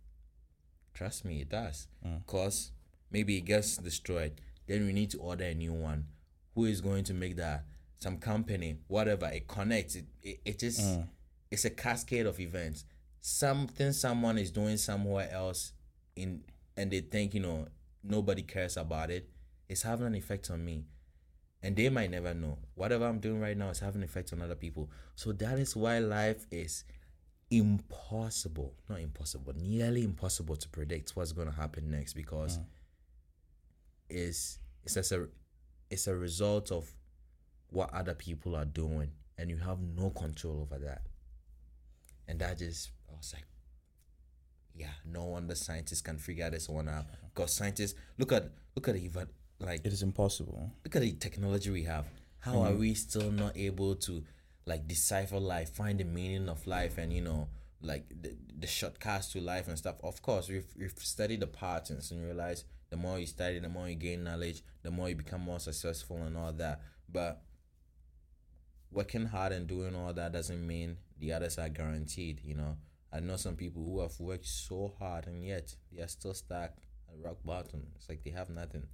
trust me, it does. Mm. Because maybe it gets destroyed. Then we need to order a new one. Who is going to make that? Some company, whatever. It connects. It, it, it just, mm. it's a cascade of events. Something someone is doing somewhere else in, and they think, you know, nobody cares about it. It's having an effect on me and they might never know. Whatever I'm doing right now is having an effect on other people. So that is why life is impossible, not impossible, nearly impossible to predict what's going to happen next because mm. it's it's as a it's a result of what other people are doing, and you have no control over that. And that just I was like, yeah, no wonder scientists can figure this one out (laughs) because scientists look at look at even like It is impossible. look at the technology we have. How are mm-hmm. we still not able to like decipher life, find the meaning of life, and you know, like the, the shortcuts to life and stuff? Of course, we've, we've studied the patterns and realize the more you study, the more you gain knowledge, the more you become more successful and all that. But working hard and doing all that doesn't mean the others are guaranteed. You know, I know some people who have worked so hard and yet they are still stuck at rock bottom. It's like they have nothing.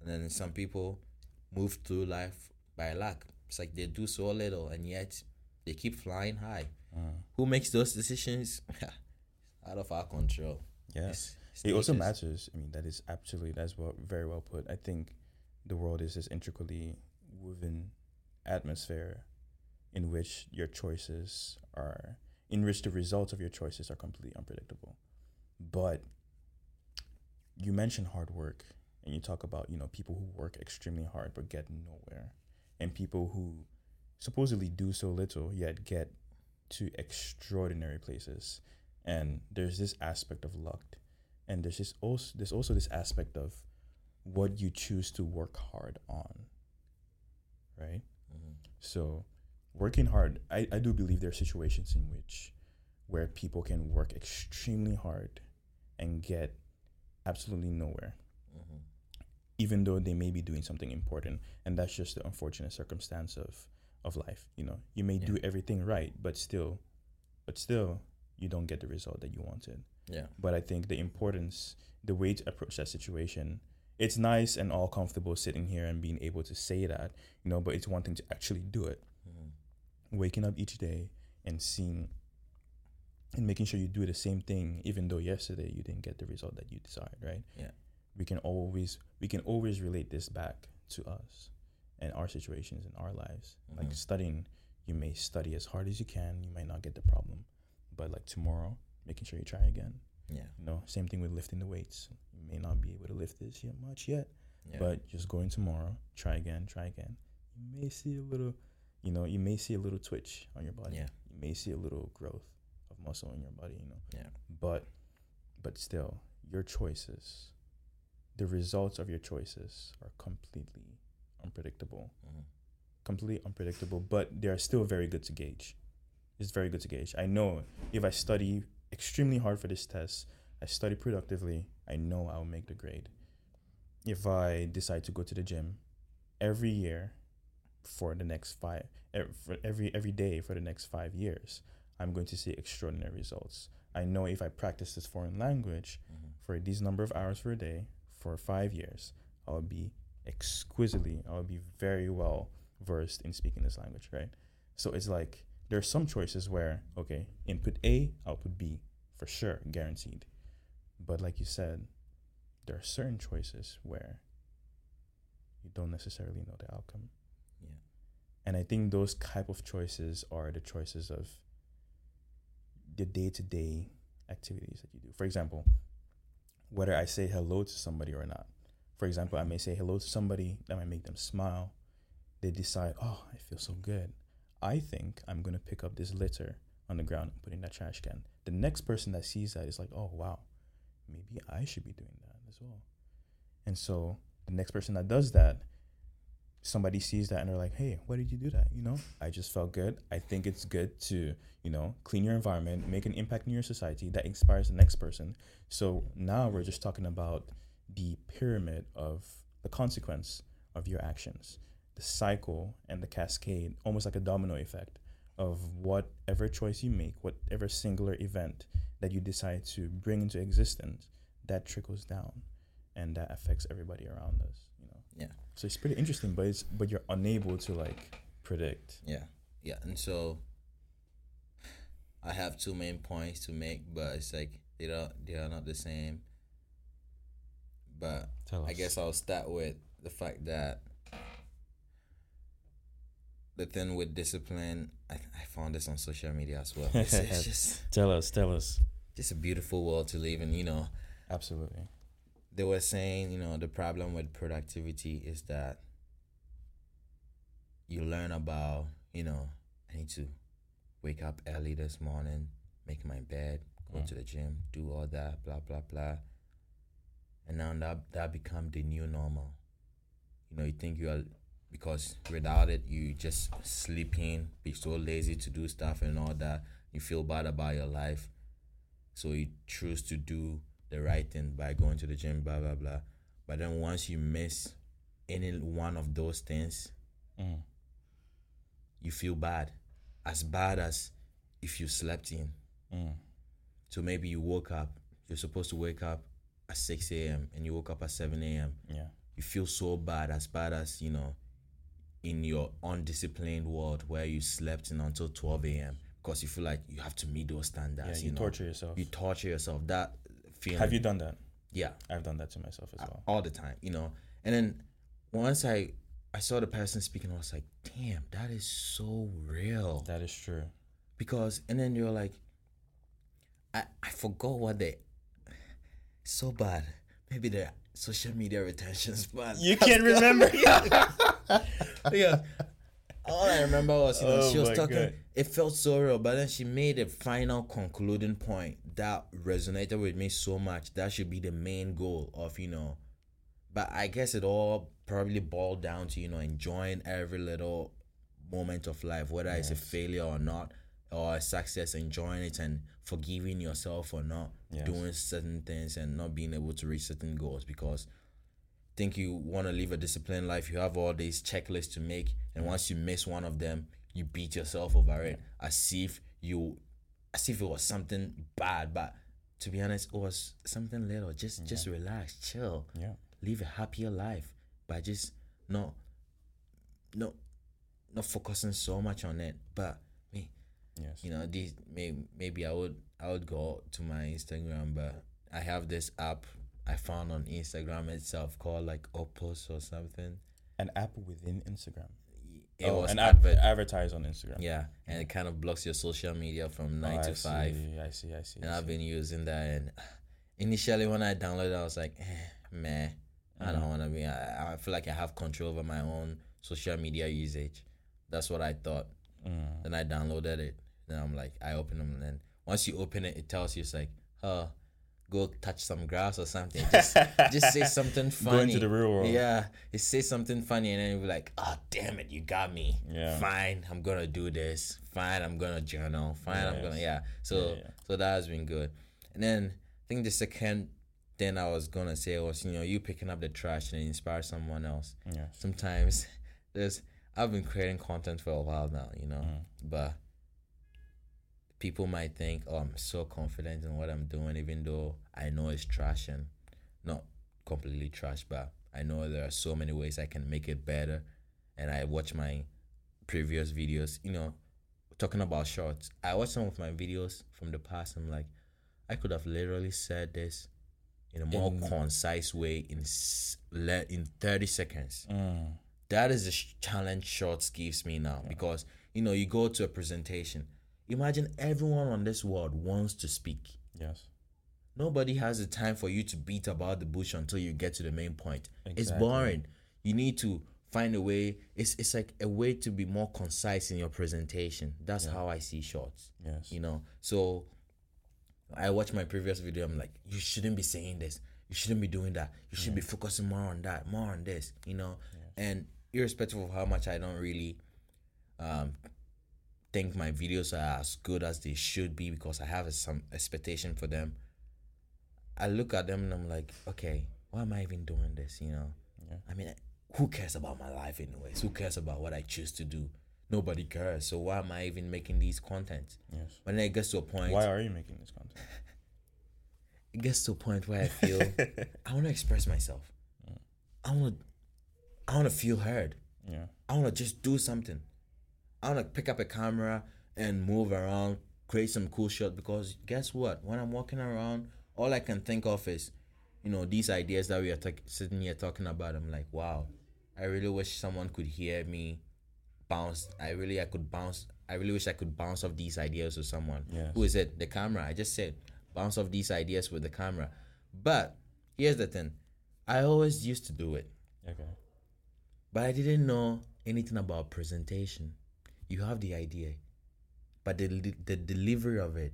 And then some people move through life by luck. It's like they do so little and yet they keep flying high. Uh. Who makes those decisions? (laughs) Out of our control. Yeah. It's- it's it also matters. I mean, that is absolutely that's well, very well put. I think the world is this intricately woven atmosphere in which your choices are, in which the results of your choices are completely unpredictable. But you mention hard work, and you talk about you know people who work extremely hard but get nowhere, and people who supposedly do so little yet get to extraordinary places. And there's this aspect of luck and there's this also there's also this aspect of what you choose to work hard on right Mhm. so working hard I, I do believe there are situations in which where people can work extremely hard and get absolutely nowhere. Even though they may be doing something important and that's just the unfortunate circumstance of of life you know you may do everything right but still but still you don't get the result that you wanted Yeah. but i think the importance the way to approach that situation it's nice and all comfortable sitting here and being able to say that you know but it's one thing to actually do it Mhm. waking up each day and seeing and making sure you do the same thing even though yesterday you didn't get the result that you desired right Yeah. we can always we can always relate this back to us and our situations in our lives like Mhm. studying you may study as hard as you can you might not get the problem but like tomorrow making sure you try again Yeah. you know same thing with lifting the weights you may not be able to lift this yet much yet Yeah. but just going tomorrow, try again, try again. You may see a little, you know, you may see a little twitch on your body. Yeah. You may see a little growth of muscle in your body, you know. Yeah. But, but still, your choices, the results of your choices are completely unpredictable. Mhm. Completely unpredictable, but they are still very good to gauge. It's very good to gauge. I know if I study extremely hard for this test, I study productively, I know I'll make the grade if I decide to go to the gym every year for the next five every every day for the next five years, I'm going to see extraordinary results. I know if I practice this foreign language Mhm. for these number of hours per day for five years, I'll be exquisitely, I'll be very well versed in speaking this language, right? So it's like there are some choices where okay, input A, output B, for sure, guaranteed. But like you said, there are certain choices where you don't necessarily know the outcome. Yeah. And I think those type of choices are the choices of the day to day activities that you do. For example, whether I say hello to somebody or not. For example, I may say hello to somebody that might make them smile. They decide, oh, I feel so good. I think I'm gonna pick up this litter on the ground and put it in that trash can. The next person that sees that is like, oh wow, maybe I should be doing that as well. And so the next person that does that, somebody sees that and they're like, hey, why did you do that? You know, I just felt good. I think it's good to, you know, clean your environment, make an impact in your society that inspires the next person. So now we're just talking about the pyramid of the consequence of your actions, the cycle and the cascade, almost like a domino effect of whatever choice you make, whatever singular event that you decide to bring into existence, that trickles down and that affects everybody around us, you know. Yeah. So it's pretty interesting, but it's but you're unable to like predict. Yeah, yeah, and so I have two main points to make, but it's like they don't they are not the same. But Tell I guess I'll start with the fact that the thing with discipline, I, I found this on social media as well. (laughs) It's, it's just tell us, tell us. just a beautiful world to live in. You know, Absolutely. They were saying, you know, the problem with productivity is that you learn about, you know, I need to wake up early this morning, make my bed, go Mm. to the gym, do all that, blah blah blah. And now that that become the new normal. You know, you think you are because without it you just sleeping, be so lazy to do stuff and all that. You feel bad about your life. So you choose to do the right thing by going to the gym, blah blah blah. But then once you miss any one of those things, Mm. you feel bad. As bad as if you slept in. Mm. So maybe you woke up, you're supposed to wake up at 6 a.m. and you woke up at 7 a.m. Yeah. You feel so bad, as bad as, you know, in your undisciplined world where you slept in until 12 a.m. because you feel like you have to meet those standards. yeah, you, know. torture yourself. You torture yourself. That feeling. Have you done that? Yeah. I've done that to myself as well. all the time, you know. And then once I I saw the person speaking, I was like, damn, that is so real. That is true. Because and then you're like, I I forgot what they so bad. Maybe the social media retention span. You can't (laughs) remember. (laughs) yeah. (laughs) all I remember was you know Oh she was talking. God. It felt so real, but then she made a final concluding point that resonated with me so much. That should be the main goal of you know. But I guess it all probably boiled down to you know enjoying every little moment of life, whether it's a failure or not, or a success, enjoying it and forgiving yourself for not Yes. doing certain things and not being able to reach certain goals because think you want to live a disciplined life, you have all these checklists to make, and once you miss one of them, you beat yourself over it as if you, as if it was something bad. But to be honest, it was something little. Just, just relax, chill, Yeah. live a happier life by just not, no, not focusing so much on it. But me, Yes. you know, these may, maybe I would I would go to my Instagram, but I have this app I found on Instagram itself called like Opus or something. An app within Instagram. It oh, was an advert. advertise on Instagram. Yeah, and it kind of blocks your social media from Oh, nine I to five. See, I see. I see. And I I've been using that. And (sighs) initially, when I downloaded, I was like, eh, meh, I don't want to be. I, I feel like I have control over my own social media usage. That's what I thought. Mm. Then I downloaded it. Then I'm like, I open them, and then once you open it, it tells you it's like, huh, go touch some grass or something. Just, just say something funny. (laughs) Go into the real world. Yeah, it say something funny, and then you'll be like, oh, damn it, you got me. Yeah. Fine, I'm gonna do this. Fine, I'm gonna journal. Fine, I'm gonna yeah. So, Yeah, yeah. so that has been good. And then I think the second thing I was gonna say was, you know, you picking up the trash and inspire someone else Yeah. sometimes (laughs) there's I've been creating content for a while now, you know, mm. but people might think, oh, I'm so confident in what I'm doing, even though I know it's trash and not completely trash, but I know there are so many ways I can make it better. And I watch my previous videos, you know, talking about shorts. I watch some of my videos from the past. I'm like, I could have literally said this in a more In- concise way in le- in 30 seconds Mm. that is the challenge shorts gives me now because you know you go to a presentation imagine everyone on this world wants to speak. Yes. nobody has the time for you to beat about the bush until you get to the main point. It's boring. You need to find a way. It's it's like a way to be more concise in your presentation. That's how i see shorts Yes. you know? So i watched my previous video. I'm like you shouldn't be saying this. You shouldn't be doing that. You should be focusing more on that more on this you know? And irrespective of how much i don't really um think my videos are as good as they should be because i have some expectation for them i look at them and i'm like okay why am i even doing this you know Yeah. i mean who cares about my life anyways who cares about what i choose to do nobody cares so why am i even making these contents Yes. but then it gets to a point Why are you making this content? (laughs) it gets to a point where I feel (laughs) I want to express myself. I want to, I want to feel heard. Yeah. I want to just do something. I want to pick up a camera and move around, create some cool shot. Because guess what? When I'm walking around, all I can think of is, you know, these ideas that we are talk- sitting here talking about. I'm like, wow, I really wish someone could hear me bounce. I really, I could bounce. I really wish I could bounce off these ideas with someone. Yes. Who is it? The camera. I just said bounce off these ideas with the camera. But here's the thing. I always used to do it Okay. but I didn't know anything about presentation. You have the idea, but the the delivery of it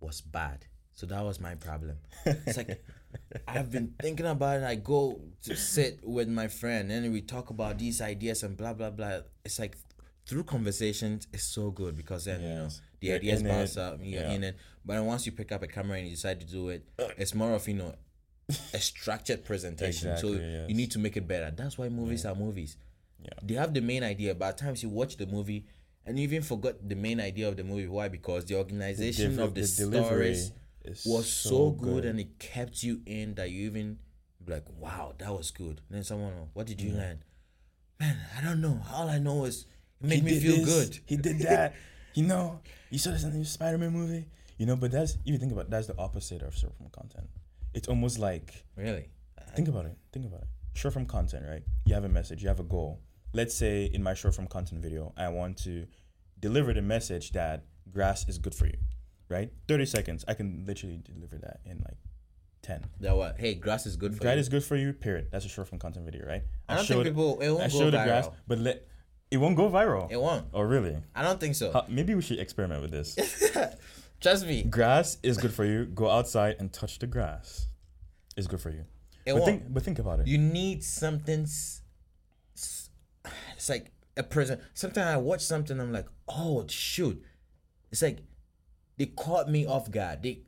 was bad. So that was my problem. It's like (laughs) I've been thinking about it. I go to sit with my friend, and we talk about these ideas and blah blah blah. It's like through conversations, it's so good because then you know the You're ideas bounce up, you're Yeah. in it. But then once you pick up a camera and you decide to do it, it's more of you know a structured presentation. so yes. you need to make it better. That's why movies are movies. Yeah. They have the main idea, but at times you watch the movie and you even forgot the main idea of the movie. Why? Because the organization Deliver- of the, delivery stories was so, good, and it kept you in that you even be like, wow, that was good. And then someone, what did you learn? Man, I don't know. All I know is it made He me feel this, good. He did (laughs) that. you know, you saw this in the Spider Man movie. You know, but that's if you think about it, that's the opposite of short form content. It's almost like Really? think about it. Think about it. Short form content, right? You have a message, you have a goal. Let's say in my short form content video, I want to deliver the message that grass is good for you, right? 30 seconds. I can literally deliver that in like 10. That what? Hey, grass is good for you. Grass you. is good for you, period. That's a short form content video, right? I don't think people- it won't I go show the grass, viral. but let It won't go viral. It won't. oh, really? I don't think so. Uh, maybe we should experiment with this. (laughs) Trust me, grass is good for you. Go outside and touch the grass. It's good for you. it but won't. think, but think about it. you need something. s- It's like a present. Sometimes I watch something, I'm like, oh shoot! It's like they caught me off guard. They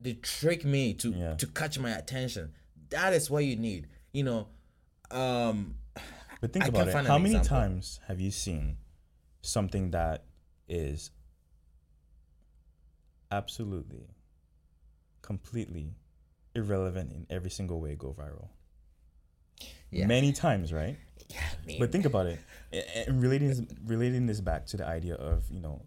they trick me to Yeah. to catch my attention. That is what you need. You know, um, But think I about it. How many example. times have you seen something that is absolutely, completely irrelevant in every single way go viral? Yeah. Many times, right? Yeah. But think about it, (laughs) and relating this, relating this back to the idea of you know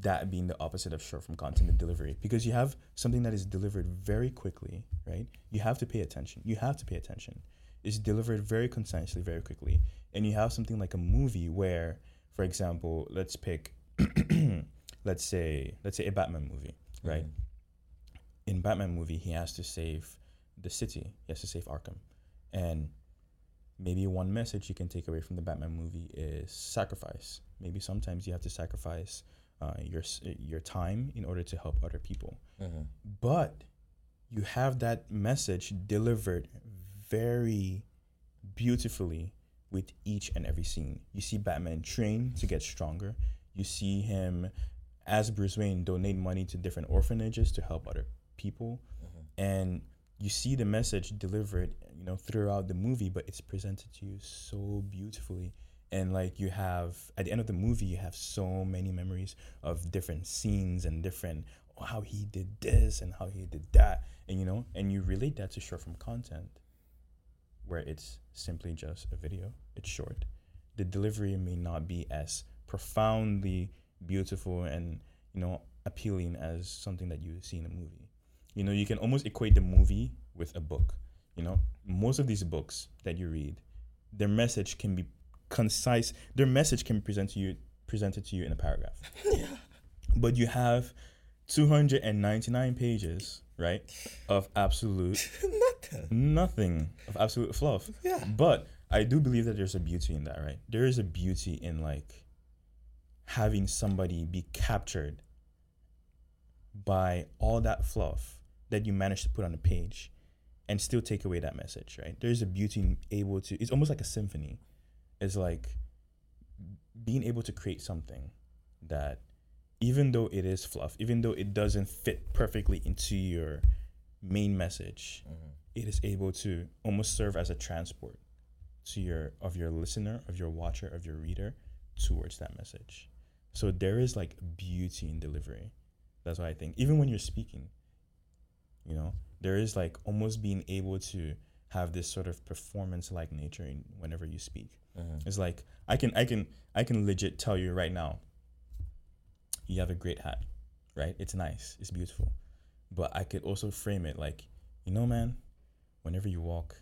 that being the opposite of short form content and delivery, because you have something that is delivered very quickly, right? You have to pay attention. You have to pay attention. It's delivered very concisely, very quickly, and you have something like a movie where, for example, let's pick, (clears throat) let's say, let's say a Batman movie, mm-hmm. right? in Batman movie, he has to save the city. He has to save Arkham, and maybe one message you can take away from the Batman movie is sacrifice. Maybe sometimes you have to sacrifice uh, your your time in order to help other people. Mhm. But you have that message delivered very beautifully with each and every scene. You see Batman train to get stronger. You see him as Bruce Wayne donate money to different orphanages to help other people. And you see the message delivered, you know, throughout the movie, but it's presented to you so beautifully. And like you have at the end of the movie, you have so many memories of different scenes and different oh, how he did this and how he did that, and you know, and you relate that to short form content, where it's simply just a video. It's short. The delivery may not be as profoundly beautiful and you know appealing as something that you see in a movie. You know, you can almost equate the movie with a book. You know, most of these books that you read, their message can be concise. Their message can be presented to you presented to you in a paragraph. (laughs) But you have 299 pages, right, of absolute (laughs) Nothing. nothing of absolute fluff. Yeah. But I do believe that there's a beauty in that, right? There is a beauty in like having somebody be captured by all that fluff that you managed to put on a page and still take away that message, right? There's a beauty in able to it's almost like a symphony. It's like being able to create something that even though it is fluff, even though it doesn't fit perfectly into your main message, mm-hmm. it is able to almost serve as a transport to your of your listener, of your watcher, of your reader towards that message. So there is like beauty in delivery. That's what I think. Even when you're speaking, you know, there is like almost being able to have this sort of performance like nature in whenever you speak. Uh-huh. It's like I can I can I can legit tell you right now. You have a great hat, right? It's nice, it's beautiful, but I could also frame it like, you know, man, whenever you walk,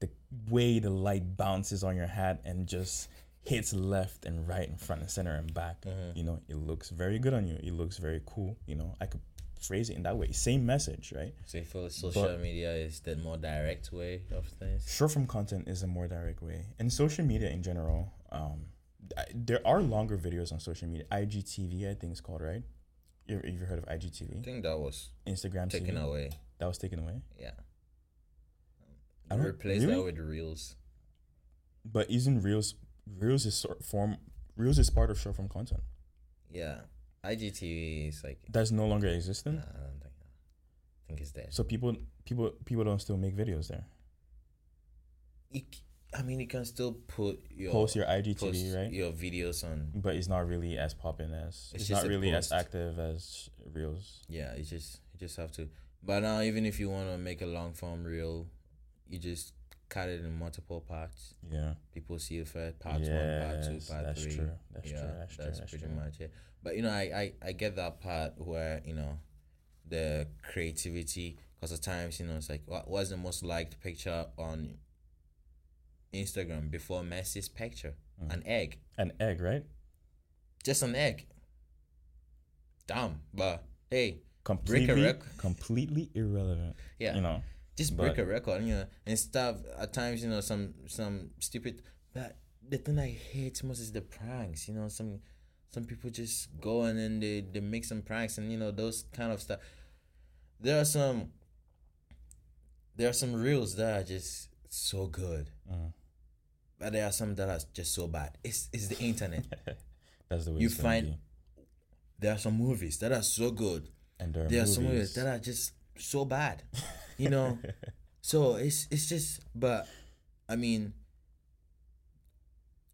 the way the light bounces on your hat and just hits left and right and front and center and back, uh-huh. you know, it looks very good on you. It looks very cool. You know, I could phrase it in that way. Same message, right? So you feel social But- media is the more direct way of things? Short form content is a more direct way, and social media in general. Um, there are longer videos on social media. IGTV, I think it's called, right? You ever, you ever heard of IGTV? I think that was Instagram taken TV. away. That was taken away. Yeah. I don't- Replace really? that with reels. But isn't Reels Reels is sort form Reels is part of short form content Yeah. IGTV is like that's no longer nah, existent. I don't think I think it's dead. So people people people don't still make videos there. You I mean you can still put your Post your IGTV, post right? your videos on But it's not really as popping as It's it's, not really as active as Reels. Yeah, you just you just have to. But now, even if you want to make a long form reel, you just cut it in multiple parts. Yeah. People see it first, part one, part two, part that's three. true. That's yeah, true. That's true. that's That's pretty true. much it. But you know, I, I I get that part where you know, the creativity. Because at times, you know, it's like what was the most liked picture on Instagram before Messi's picture? Mm. An egg, An egg, right? just an egg. Damn, but hey, Completely, completely irrelevant. yeah. You know, just break But- a record, you know, and stuff. At times, you know, some some stupid. But the thing I hate most is the pranks. You know, some some people just go and then they they make some pranks and you know those kind of stuff. There are some. There are some reels that are just so good, Mm. but there are some that are just so bad. It's it's the internet. (laughs) That's the way You find- be. there are some movies that are so good. and there are, There are some movies that are just so bad. (laughs) You know, (laughs) so it's it's just. But I mean,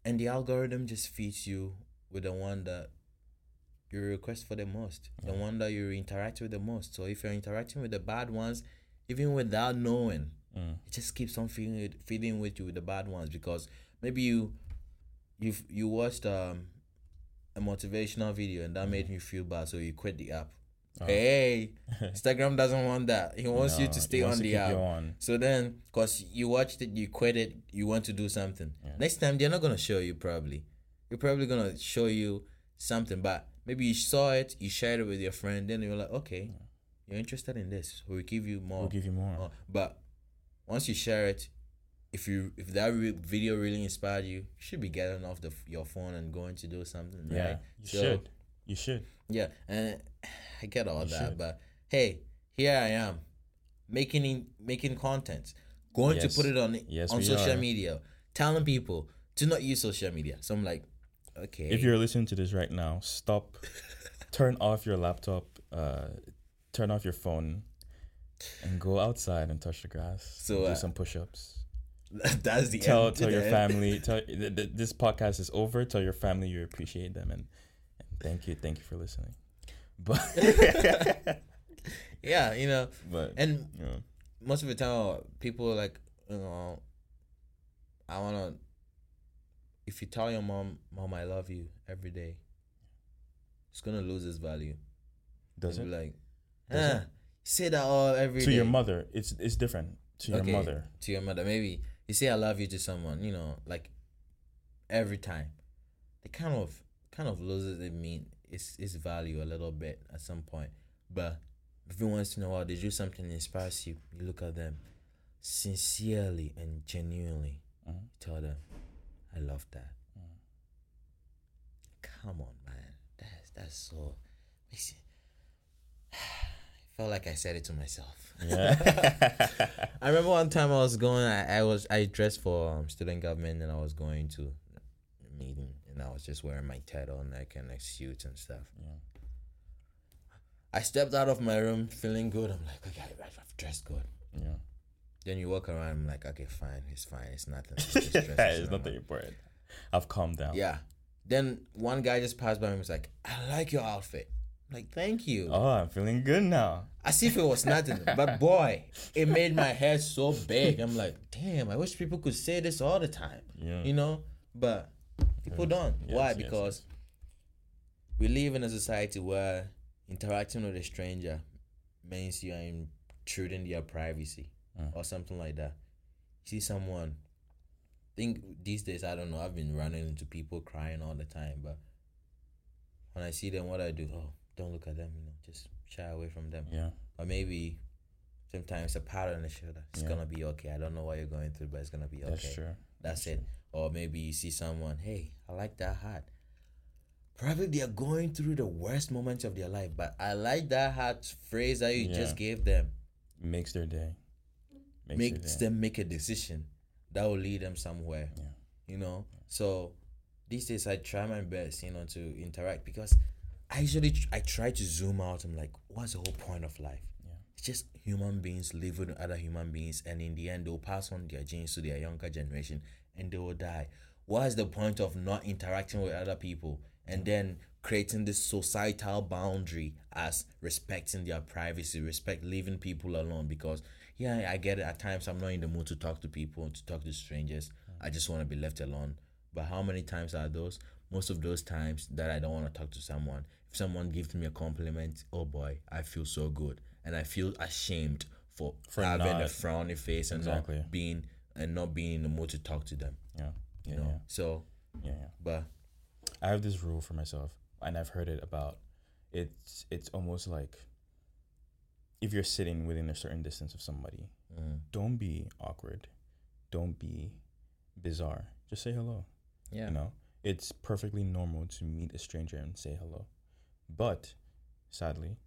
and the algorithm just feeds you with the one that you request for the most, the one that you interact with the most. So if you're interacting with the bad ones, even without knowing, Mm. it just keeps on feeding it, feeding with you with the bad ones because maybe you you you watched um a motivational video and that made you feel bad, so you quit the app. Oh. Hey, (laughs) Instagram doesn't want that. He wants you to stay on to the app. on. So then, cause you watched it, you quit it, you want to do something. Yeah. Next time they're not gonna show you probably. You're probably gonna show you something, but maybe you saw it, you shared it with your friend, then you're like, okay, you're interested in this, we'll give you more. We'll give you more. more. But once you share it, if you if that re- video really inspired you, you should be getting off the your phone and going to do something, yeah, right? you So- should. You should. Yeah, and I get all You that, should. but hey, here I am, making making content, going Yes. to put it on Yes, on social are. media, telling people to not use social media. So I'm like, okay, If you're listening to this right now, stop. (laughs) turn off your laptop. Uh, turn off your phone, and go outside and touch the grass. So, do uh, some push-ups. (laughs) that's the tell end. tell your family. (laughs) Tell th- th- this podcast is over. Tell your family you appreciate them and thank you, thank you for listening. (laughs) But Yeah, you know, but and you know, most of the time, people are like, you know, I wanna. If you tell your mom, "Mom, I love you" every day, it's gonna lose its value. does it like, Does ah, say that all every to day." your mother? It's it's different to your Okay, mother. To your mother, maybe you say "I love you" to someone, you know, like every time. They kind of kind of loses its mean its its value a little bit at some point. But every once in a while, they do something that inspires you. You look at them sincerely and genuinely. You tell them, "I love that." Mm. Come on, man. That's that's so. Makes you, I (sighs) felt like I said it to myself. Yeah. (laughs) I remember one time I was going. I, I was I dressed for um, student government, and I was going to a meeting, and I was just wearing my turtleneck and a suit and stuff. yeah. I stepped out of my room feeling good. I'm like, okay, I've dressed good. Yeah. Then you walk around. I'm like, okay, fine, it's fine, it's nothing. It's (laughs) just dress, it's it's nothing important. I've calmed down. Yeah. Then one guy just passed by and was like, I like your outfit. I'm like, thank you. Oh, I'm feeling good now. As if it was nothing. (laughs) but boy, it made my head so big. I'm like, damn, I wish people could say this all the time. Yeah. You know? But people don't. Yes, Why? yes, Because we live in a society where interacting with a stranger means you are intruding their privacy Mm. or something like that. See someone think these days I don't know, I've been running into people crying all the time, but when I see them what I do, oh, don't look at them, you know, just shy away from them. Yeah. Or maybe sometimes a pat on the shoulder. It's Yeah. gonna be okay. I don't know what you're going through, but it's gonna be okay. That's true. That's it. Or maybe you see someone, hey, I like that hat. Probably they are going through the worst moments of their life, but I like that hat phrase that you Yeah. just gave them. Makes their day. Makes, Makes their day. them make a decision that will lead them somewhere. Yeah. You know? So these days I try my best, you know, to interact because I usually tr- I try to zoom out. I'm like, what's the whole point of life? Just human beings living with other human beings, and in the end, they'll pass on their genes to their younger generation, and they will die. What is the point of not interacting with other people and then creating this societal boundary as respecting their privacy, respect leaving people alone? Because yeah, I get it. At times, I'm not in the mood to talk to people, to talk to strangers. I just want to be left alone. But how many times are those? Most of those times that I don't want to talk to someone. If someone gives me a compliment, oh boy, I feel so good, and I feel ashamed for, For having a not- frowny face and Exactly. not being and not being in the mood to talk to them. Yeah. You Yeah. know. So, Yeah. yeah. but I have this rule for myself, and I've heard it about. It's it's almost like if you're sitting within a certain distance of somebody, mm, don't be awkward, don't be bizarre. Just say hello. Yeah. You know, it's perfectly normal to meet a stranger and say hello. But sadly,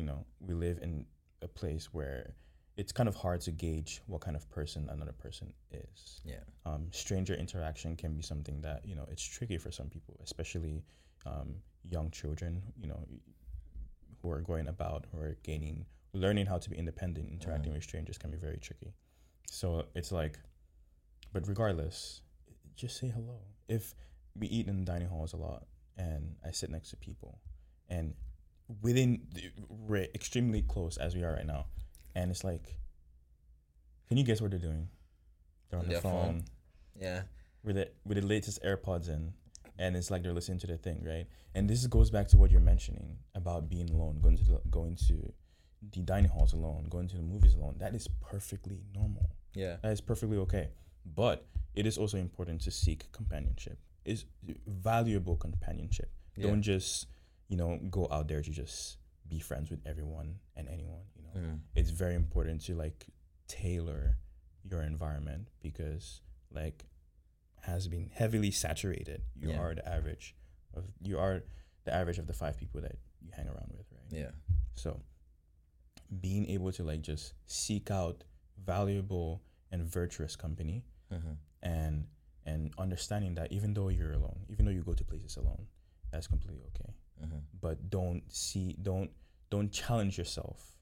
you know, we live in a place where it's kind of hard to gauge what kind of person another person is. Yeah. Um, stranger interaction can be something that, you know, it's tricky for some people, especially um, young children, you know, who are going about, who are gaining, learning how to be independent, interacting Mhm. with strangers can be very tricky. So it's like, but regardless, just say hello. If we eat in dining halls a lot and I sit next to people and within, we're extremely close as we are right now, and it's like, can you guess what they're doing? They're on On their their phone, phone. Yeah. with the with the latest AirPods in, and it's like they're listening to the thing, right? And this goes back to what you're mentioning about being alone, going to the, going to the dining halls alone, going to the movies alone. That is perfectly normal. Yeah. That is perfectly okay. But it is also important to seek companionship. Is valuable companionship. Yeah. Don't just you know go out there to just be friends with everyone and anyone. You know, Mm. it's very important to like tailor your environment because like has been heavily saturated. You Yeah. are the average of you are the average of the five people that you hang around with, right? Yeah. So being able to like just seek out valuable and virtuous company Mm-hmm. and and understanding that even though you're alone, even though you go to places alone, that's completely okay. Mm-hmm. But don't see don't don't challenge yourself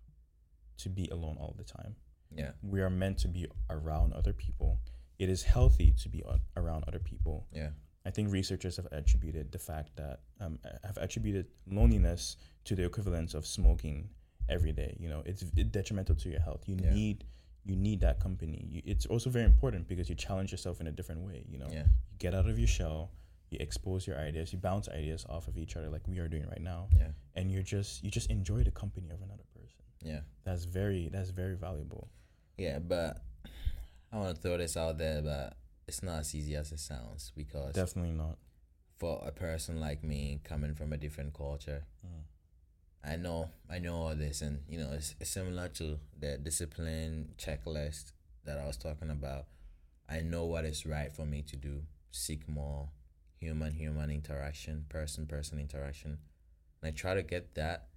to be alone all the time. Yeah. We are meant to be around other people. It is healthy to be on, around other people. Yeah. I think researchers have attributed the fact that um, have attributed loneliness to the equivalence of smoking every day. You know, it's detrimental to your health. You Yeah. need you need that company. You, it's also very important because you challenge yourself in a different way. You know, Yeah. you get out of your shell, you expose your ideas, you bounce ideas off of each other like we are doing right now, Yeah. and you're just you just enjoy the company of another person. Yeah. That's very that's very valuable. Yeah. But I want to throw this out there, but it's not as easy as it sounds because Definitely not. for a person like me coming from a different culture, Mm. I know I know all this, and you know it's, it's similar to the discipline checklist that I was talking about. I know what is right for me to do. Seek more human human interaction, person person interaction, and I try to get that,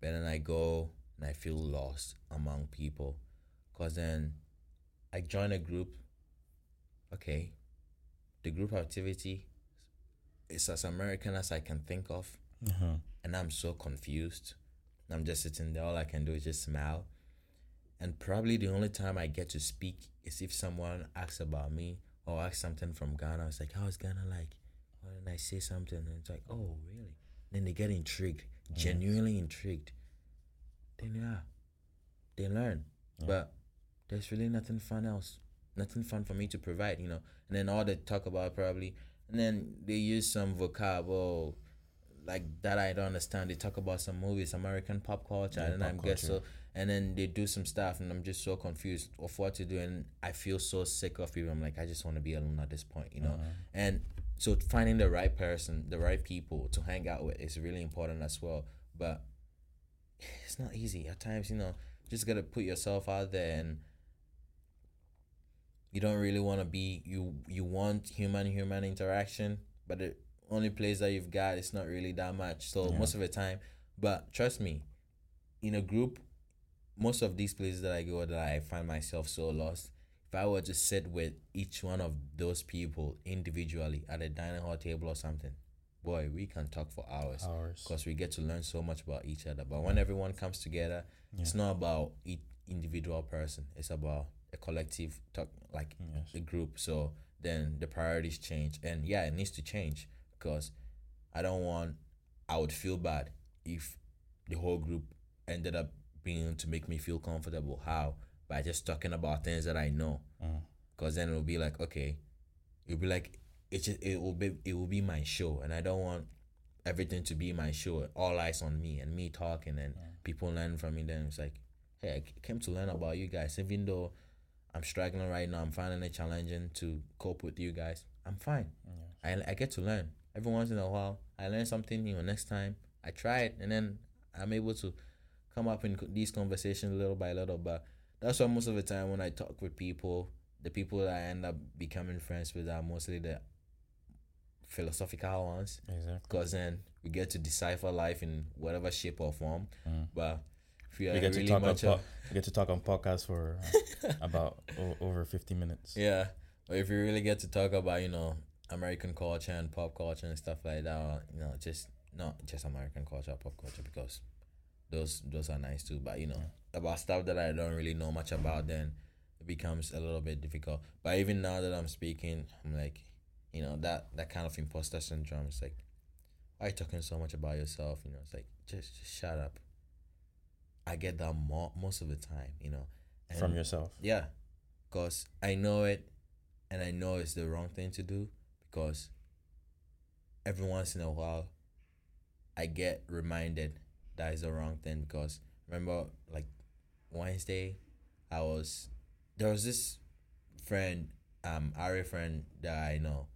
but then I go and I feel lost among people, cause then I join a group. Okay, the group activity is as American as I can think of Uh-huh. and I'm so confused. I'm just sitting there. All I can do is just smile. And probably the only time I get to speak is if someone asks about me Oh, or asks something from Ghana. It's like, how's Ghana like? Or then I say something and it's like, oh, really? Then they get intrigued, mm. genuinely intrigued. Then, yeah, they learn. Yeah. But there's really nothing fun else. Nothing fun for me to provide, you know. And then all they talk about probably, and then they use some vocab, oh, like that I don't understand. They talk about some movies, American pop culture, Yeah, and pop I'm guess so. And then they do some stuff, and I'm just so confused of what to do, and I feel so sick of people. I'm like, I just want to be alone at this point, you know. Uh-huh. And so finding the right person, the right people to hang out with is really important as well. But (sighs) it's not easy at times, you know. Just gotta put yourself out there, and you don't really want to be you. You want human human interaction, but the only place that you've got is not really that much. So Yeah. most of the time, but trust me, in a group, most of these places that I go that I find myself so lost. If I were to sit with each one of those people individually at a dining hall table or something, boy, we can talk for hours Hours. because we get to learn so much about each other. But when everyone comes together, it's not about each individual person. It's about a collective talk, like Yes. the group. So then the priorities change, and yeah, it needs to change because I don't want. I would feel bad if the whole group ended up being to make me feel comfortable. How by just talking about things that I know, mm. because then it'll be like okay, it'll be like it just it will be it will be my show, and I don't want everything to be my show. All eyes on me and me talking and mm. people learn from me. Then it's like, hey, I came to learn about you guys, even though I'm struggling right now. I'm finding it challenging to cope with you guys. I'm fine. I, I get to learn every once in a while. I learn something new. Next time I try it, and then I'm able to come up in these conversations little by little. But that's why most of the time when I talk with people, the people that I end up becoming friends with are mostly the philosophical ones Exactly. because then we get to decipher life in whatever shape or form. Mm. But if We get really to talk on po- we get to talk on podcast for uh, (laughs) about o- over fifty minutes. yeah, but if you really get to talk about you know American culture and pop culture and stuff like that, or, you know, just not just American culture, pop culture because those those are nice too. But you know about stuff that I don't really know much about, then it becomes a little bit difficult. But even now that I'm speaking, I'm like, you know, that that kind of imposter syndrome. It's like, why are you talking so much about yourself? You know, it's like just just shut up. I get that more most of the time, you know. From yourself. yeah, because I know it, and I know it's the wrong thing to do. Because every once in a while, I get reminded that is the wrong thing. Because remember, like Wednesday, I was there was this friend, um, Ari friend that I know,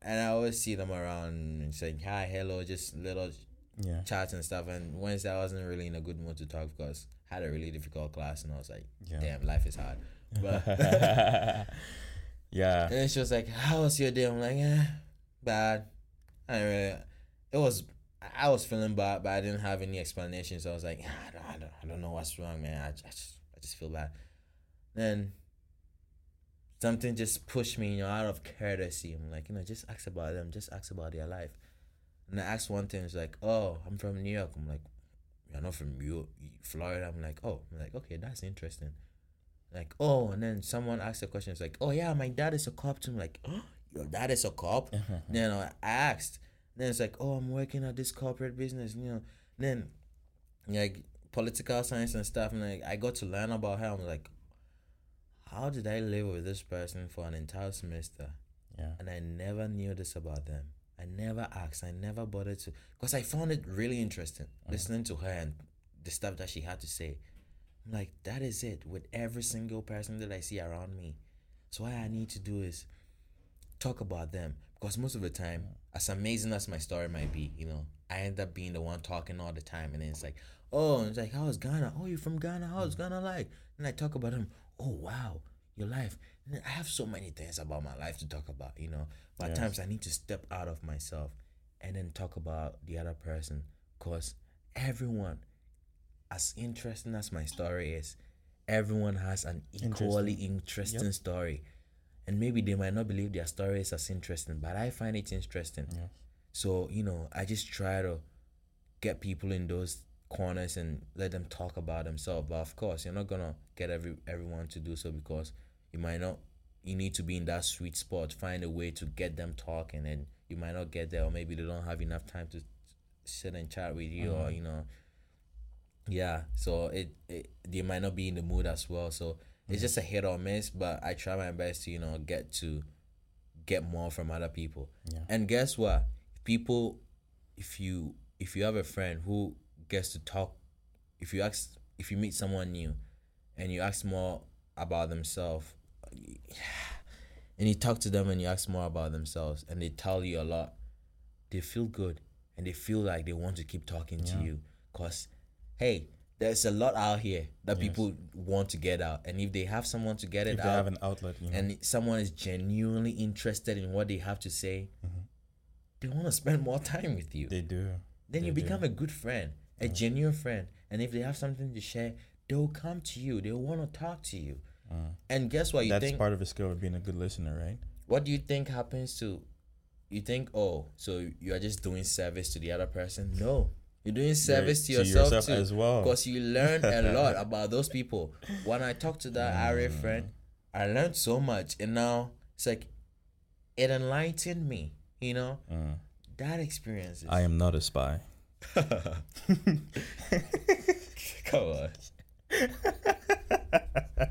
and I always see them around and saying hi, hello, just little Yeah. chats and stuff. And Wednesday, I wasn't really in a good mood to talk because I had a really difficult class, and I was like, Yeah. damn, life is hard. But (laughs) yeah. and she was like, "How was your day?" I'm like, "Eh, bad." I really. It was. I was feeling bad, but I didn't have any explanation. So I was like, "Ah, I don't, I don't, I don't know what's wrong, man. I, I just, I just feel bad. Then something just pushed me, you know, out of courtesy. I'm like, you know, just ask about them. Just ask about their life. And I asked one thing. It's like, oh, I'm from New York. I'm like, you're not from New Florida. I'm like, oh, I'm like, okay, that's interesting. Like, oh, and then someone asked a question. It's like, oh yeah, my dad is a cop too. I'm like, oh, your dad is a cop. (laughs) then I asked. Then it's like, oh, I'm working at this corporate business. You know. Then, like political science and stuff. And like, I got to learn about her. I'm like, how did I live with this person for an entire semester? Yeah. and I never knew this about them. I never asked. I never bothered to, because I found it really interesting listening to her and the stuff that she had to say. I'm like, that is it with every single person that I see around me. So what I need to do is talk about them because most of the time, as amazing as my story might be, you know, I end up being the one talking all the time, and then it's like, oh, and it's like, how's Ghana? Oh, you're from Ghana? How's mm. Ghana like? And I talk about them. Oh, wow, your life. And I have so many things about my life to talk about, you know. But at times I need to step out of myself and then talk about the other person, cause everyone, as interesting as my story is, everyone has an equally interesting story. And maybe they might not believe their story is as interesting, but I find it interesting. Yes. So, you know, I just try to get people in those corners and let them talk about themselves. But of course, you're not gonna get every everyone to do so because you might not you need to be in that sweet spot, find a way to get them talking and you might not get there or maybe they don't have enough time to sit and chat with you or mm-hmm. you know yeah so it, it they might not be in the mood as well so it's mm-hmm. just a hit or miss but i try my best to you know get to get more from other people. Yeah. and guess what? People if you if you have a friend who gets to talk if you ask if you meet someone new and you ask more about themselves (sighs) and you talk to them and you ask more about themselves and they tell you a lot they feel good and they feel like they want to keep talking to you. Because hey there's a lot out here that people want to get out. And if they have someone to get it If they out have an outlet, you know. and someone is genuinely interested in what they have to say mm-hmm. they want to spend more time with you. They do. then They you do. become a good friend a genuine friend. And if they have something to share they'll come to you. They'll want to talk to you. Mm. And guess what? You That's think part of the skill of being a good listener, right? what do you think happens to you think oh so you are just doing service to the other person? No you're doing service to to yourself, yourself too, as well. because you learn a (laughs) lot about those people when i talked to that Ari friend i learned so much and now it's like it enlightened me you know Uh, that experience is I am not a spy. (laughs) come on (laughs)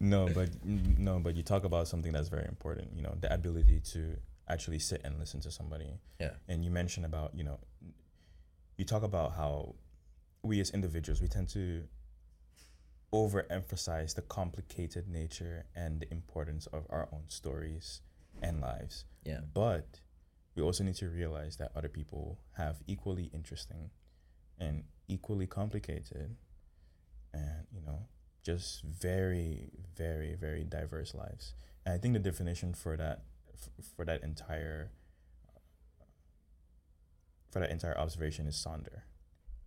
No, but no, but you talk about something that's very important. You know, the ability to actually sit and listen to somebody. Yeah. And you mentioned about you know, you talk about how we as individuals we tend to overemphasize the complicated nature and the importance of our own stories and lives. yeah But we also need to realize that other people have equally interesting and equally complicated and, you know, just very, very, very diverse lives. And I think the definition for that, f- for that entire for that entire observation is Sonder.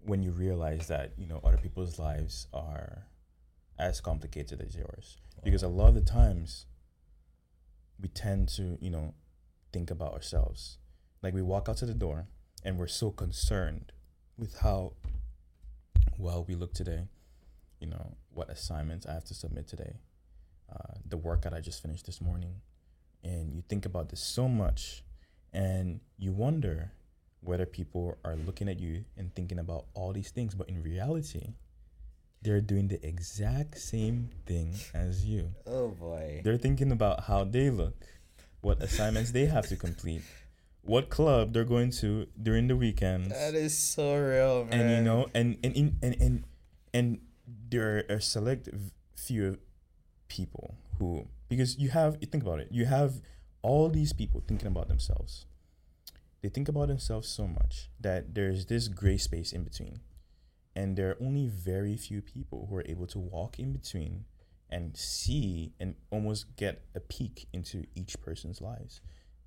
When you realize that you know other people's lives are as complicated as yours, because a lot of the times we tend to you know think about ourselves. Like we walk out to the door and we're so concerned with how well we look today. You know what assignments I have to submit today, uh, the work that I just finished this morning, and you think about this so much, and you wonder whether people are looking at you and thinking about all these things, but in reality, they're doing the exact same thing as you. Oh boy. They're thinking about how they look, what assignments they have to complete, what club they're going to during the weekends. That is so real, man. and you know, and and and and and, and there are a select few people who because you have you think about it, you have all these people thinking about themselves. They think about themselves so much that there's this gray space in between. And there are only very few people who are able to walk in between and see and almost get a peek into each person's lives.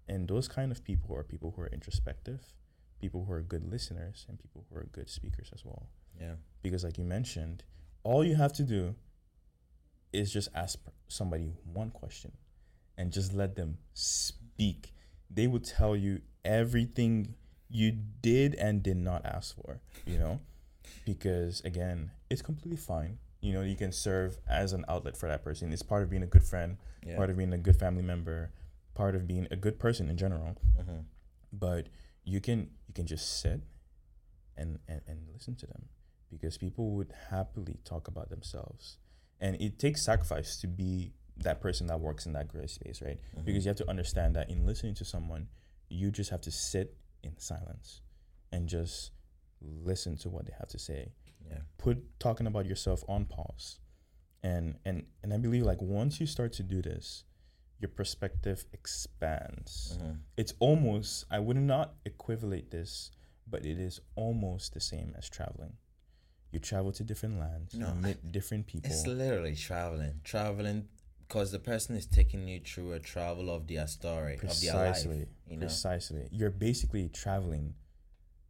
And those kind of people are people who are introspective, people who are good listeners, and people who are good speakers as well. yeah. Because, like you mentioned, all you have to do is just ask somebody one question and just let them speak. They will tell you everything you did and did not ask for, you know? Because, again, it's completely fine. You know, you can serve as an outlet for that person. It's part of being a good friend, Yeah. part of being a good family member, part of being a good person in general Mhm. but you can you can just sit and, and and listen to them because people would happily talk about themselves and it takes sacrifice to be that person that works in that gray space right Mhm. because you have to understand that in listening to someone you just have to sit in silence and just listen to what they have to say Yeah. put talking about yourself on pause and and and i believe like once you start to do this your perspective expands Mhm. it's almost I would not equivalent this, but it is almost the same as traveling. You travel to different lands, No, you meet different people. It's literally traveling, traveling, because the person is taking you through a travel of their story, of their precisely, life. You know. precisely. You're basically traveling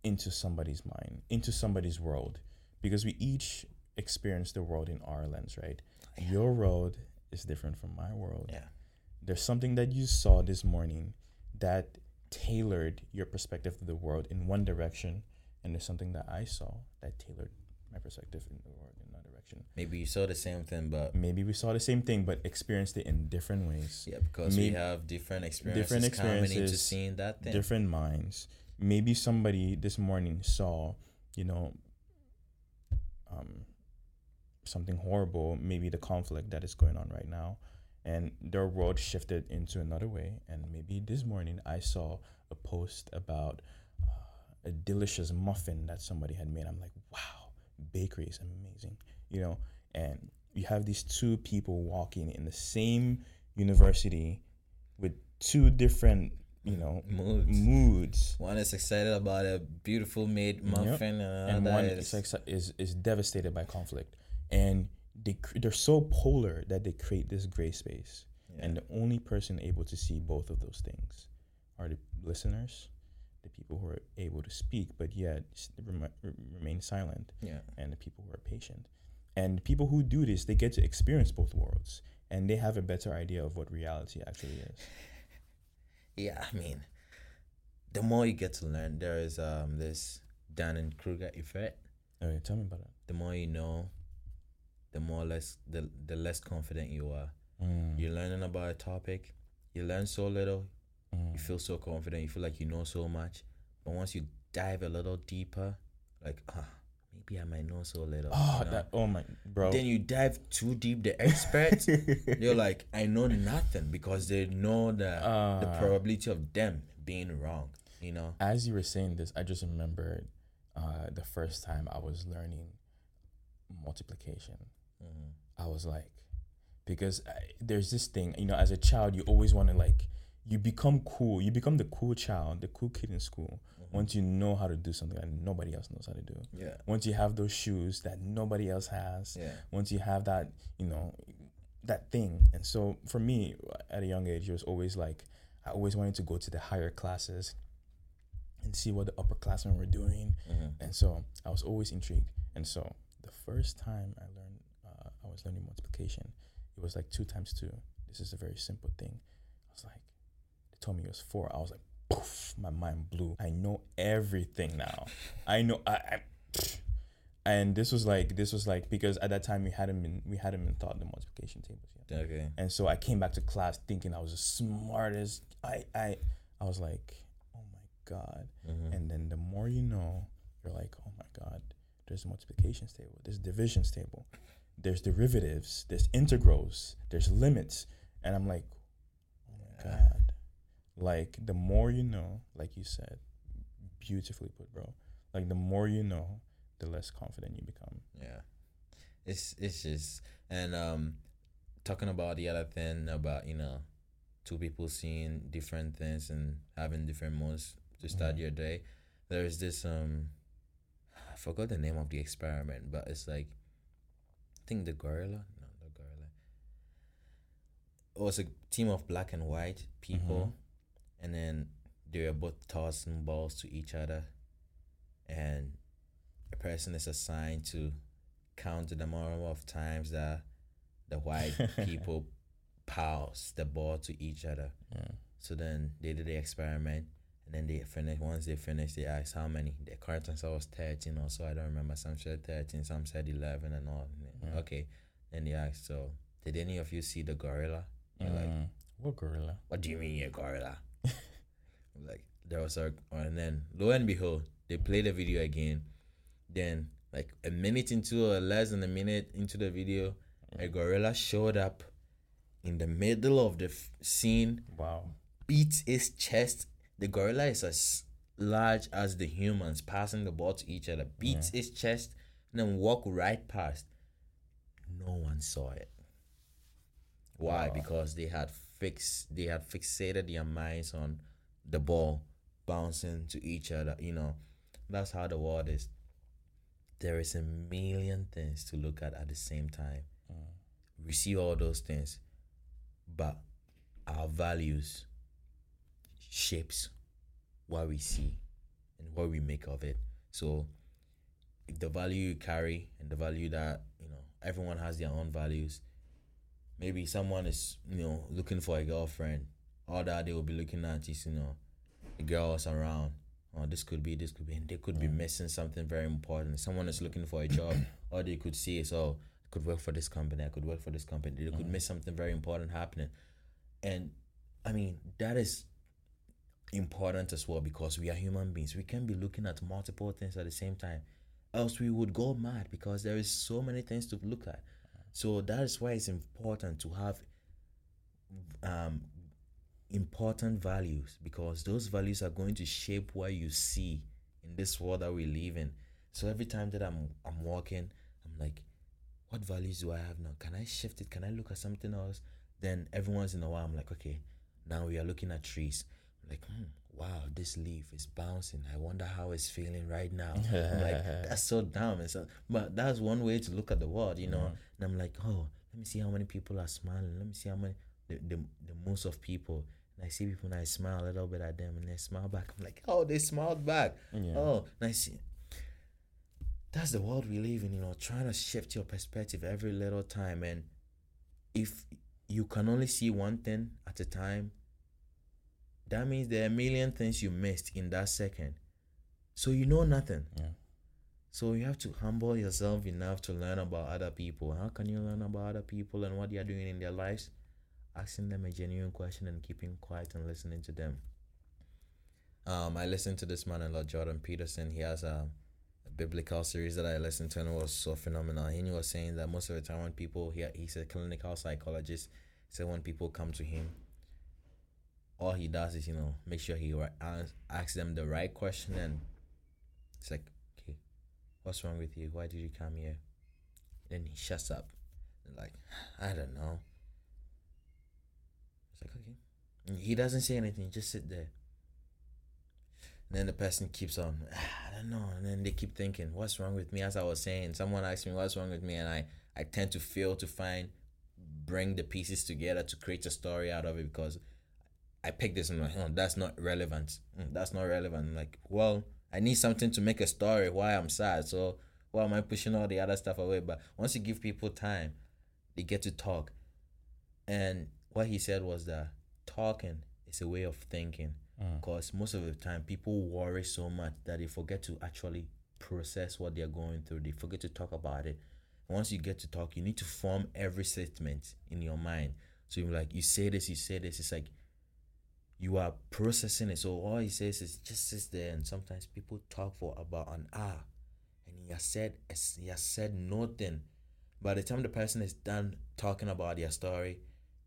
into somebody's mind, into somebody's world, because we each experience the world in our lens, right? Your world is different from my world. Yeah. there's something that you saw this morning that tailored your perspective of the world in one direction and there's something that i saw that tailored my perspective in the world in direction. Maybe you saw the same thing, but maybe we saw the same thing but experienced it in different ways. Yeah, because we have different experiences, different coming into seeing that thing. different minds. Maybe somebody this morning saw you know um something horrible maybe the conflict that is going on right now and their world shifted into another way. And maybe this morning i saw a post about uh, a delicious muffin that somebody had made. I'm like wow bakery is amazing you know and you have these two people walking in the same university with two different you know Moods. moods One is excited about a beautiful made muffin, and and one is is, is devastated by conflict and they cr- they're so polar that they create this gray space yeah. and the only person able to see both of those things are the listeners the people who are able to speak but yet rem- remain silent yeah. and the people who are patient and people who do this they get to experience both worlds and they have a better idea of what reality actually is (laughs) Yeah, I mean, the more you get to learn, there is um this Dunning Kruger effect. okay tell me about it The more you know, the more less the the less confident you are. Mm, You're learning about a topic, you learn so little, mm. you feel so confident, you feel like you know so much. But once you dive a little deeper, like ah, I might know so little. oh you know? that oh my bro Then you dive too deep, the experts (laughs) they're like, I know nothing because they know the the Uh, probability of them being wrong. You know. as you were saying this, I just remembered uh, the first time I was learning multiplication. Mhm. I was like, because I, there's this thing, you know, as a child, you always want to like, you become cool. You become the cool child, the cool kid in school. Once you know how to do something that nobody else knows how to do. Yeah. Once you have those shoes that nobody else has. Yeah. Once you have that, you know, that thing. And so for me, at a young age, it was always like, I always wanted to go to the higher classes and see what the upperclassmen were doing. Mhm. And so I was always intrigued. And so the first time I learned, uh, I was learning multiplication, it was like two times two. This is a very simple thing. I was like, they told me it was four. I was like, poof, my mind blew. I know everything now. I know, I, I and this was like, this was like, because at that time we hadn't been, we hadn't been taught the multiplication tables yet. Okay. And so I came back to class thinking I was the smartest. I, I, I was like, oh my God. Mhm. And then the more you know, you're like, oh my God, there's a multiplications table, there's a divisions table, there's derivatives, there's integrals, there's limits. And I'm like, oh my God. Like the more you know, like you said, beautifully put, bro. Like the more you know, the less confident you become. Yeah. It's it's just and um talking about the other thing about, you know, two people seeing different things and having different modes to start Mhm. your day. There's this um I forgot the name of the experiment, but it's like I think the gorilla. No, the gorilla. It was a team of black and white people and then they were both tossing balls to each other and a person is assigned to count the number of times that the white (laughs) people pass the ball to each other. Yeah. So then they did the experiment and then they finished. Once they finished, they asked how many. The correct answer was 13 or so. I don't remember. Some said 13, some said 11 and all. Yeah. Okay. Then they asked, so did any of you see the gorilla? We're like, Mm. what gorilla? what do you mean you're gorilla? Like there was a and then lo and behold, they play the video again. Then like a minute into or less than a minute into the video, a gorilla showed up in the middle of the f- scene, Wow. beats his chest. The gorilla is as large as the humans, passing the ball to each other, beats his chest, and then walk right past. No one saw it. Why? Wow. Because they had fixed they had fixated their minds on the ball bouncing to each other. You know, that's how the world is. There is a million things to look at at the same time. Mm. We see all those things, but our values shapes what we see and what we make of it. So the value you carry and the value that, you know, everyone has their own values. Maybe someone is, you know, looking for a girlfriend. All that they will be looking at is, you know, the girls around. Oh, this could be, this could be, and they could be Mm. missing something very important. Someone is looking for a job, (coughs) or they could see is, oh, I could work for this company, I could work for this company. They could Mm. miss something very important happening. And I mean, that is important as well because we are human beings. We can be looking at multiple things at the same time. Else we would go mad because there is so many things to look at. So that is why it's important to have um important values because those values are going to shape what you see in this world that we live in. So every time that I'm I'm walking, I'm like, what values do I have now? Can I shift it? Can I look at something else? Then every once in a while, I'm like, okay, now we are looking at trees. I'm like, hmm, wow, this leaf is bouncing. I wonder how it's feeling right now. Like, (laughs) that's so dumb. And so, but that's one way to look at the world, you know. And I'm like, oh, let me see how many people are smiling. Let me see how many the the, the most of people. And I see people and I smile a little bit at them and they smile back. I'm like, oh, they smiled back. Yeah. Oh, and I see. That's the world we live in, you know, trying to shift your perspective every little time. And if you can only see one thing at a time, that means there are a million things you missed in that second. So you know nothing. Yeah. So you have to humble yourself enough to learn about other people. How can you learn about other people and what they are doing in their lives? Asking them a genuine question and keeping quiet and listening to them. Um, I listened to this man a lot, Jordan Peterson. He has a, a biblical series that I listened to and it was so phenomenal. He was saying that most of the time when people, he, he's a clinical psychologist, said when people come to him, all he does is, you know, make sure he asks asks them the right question and it's like, okay, what's wrong with you? Why did you come here? Then he shuts up. And like, (sighs) I don't know. It's like, okay. And he doesn't say anything, just sit there. And then the person keeps on, "Ah, I don't know. And then they keep thinking, what's wrong with me? As I was saying, someone asked me, what's wrong with me? And I, I tend to fail to find, bring the pieces together to create a story out of it because I picked this and I'm like, oh, that's not relevant. Mm, that's not relevant. I'm like, well, I need something to make a story why I'm sad. So why am I pushing all the other stuff away? But once you give people time, they get to talk. And what he said was that talking is a way of thinking. Mm. Because most of the time, people worry so much that they forget to actually process what they're going through. They forget to talk about it. Once you get to talk, you need to form every statement in your mind. So you're like, you say this, you say this. It's like you are processing it. So all he says is just sits there, and sometimes people talk for about an hour, and he has said he has said nothing. By the time the person is done talking about their story,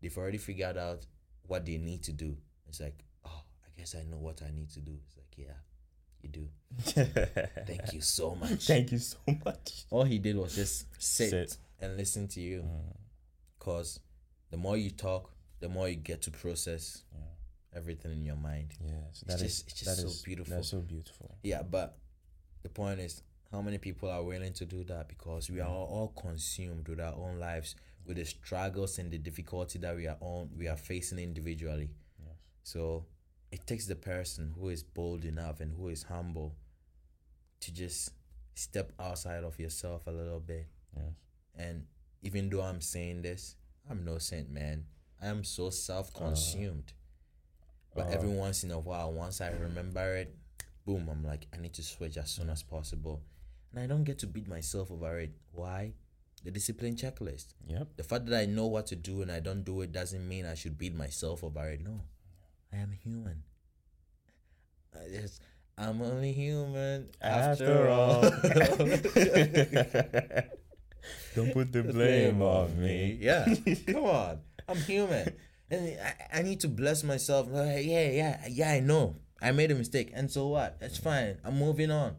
they've already figured out what they need to do. It's like, oh, I guess I know what I need to do. It's like, yeah, you do. (laughs) Thank you so much. Thank you so much. All he did was just sit, Sit. and listen to you. Mm, Cause the more you talk, the more you get to process yeah. everything in your mind. Yes, It's that is just- it's just that so is- beautiful. That's so beautiful. Yeah, but the point is, how many people are willing to do that? Because we are all consumed with our own lives, with the struggles and the difficulty that we are on, we are facing individually. Yes. So it takes the person who is bold enough and who is humble to just step outside of yourself a little bit. Yes. And even though I'm saying this, I'm no saint, man. I am so self-consumed. but uh, every once in a while, once I remember it, boom, I'm like, I need to switch as soon as possible. And I don't get to beat myself over it. Why? The discipline checklist. Yep. The fact that I know what to do and I don't do it doesn't mean I should beat myself over it. No. I am human. I just, I'm only human After all. (laughs) Don't put the blame on me. Yeah, come on. I'm human, and I, I need to bless myself. Like, yeah, yeah, yeah. I know I made a mistake, and so what? That's fine. I'm moving on.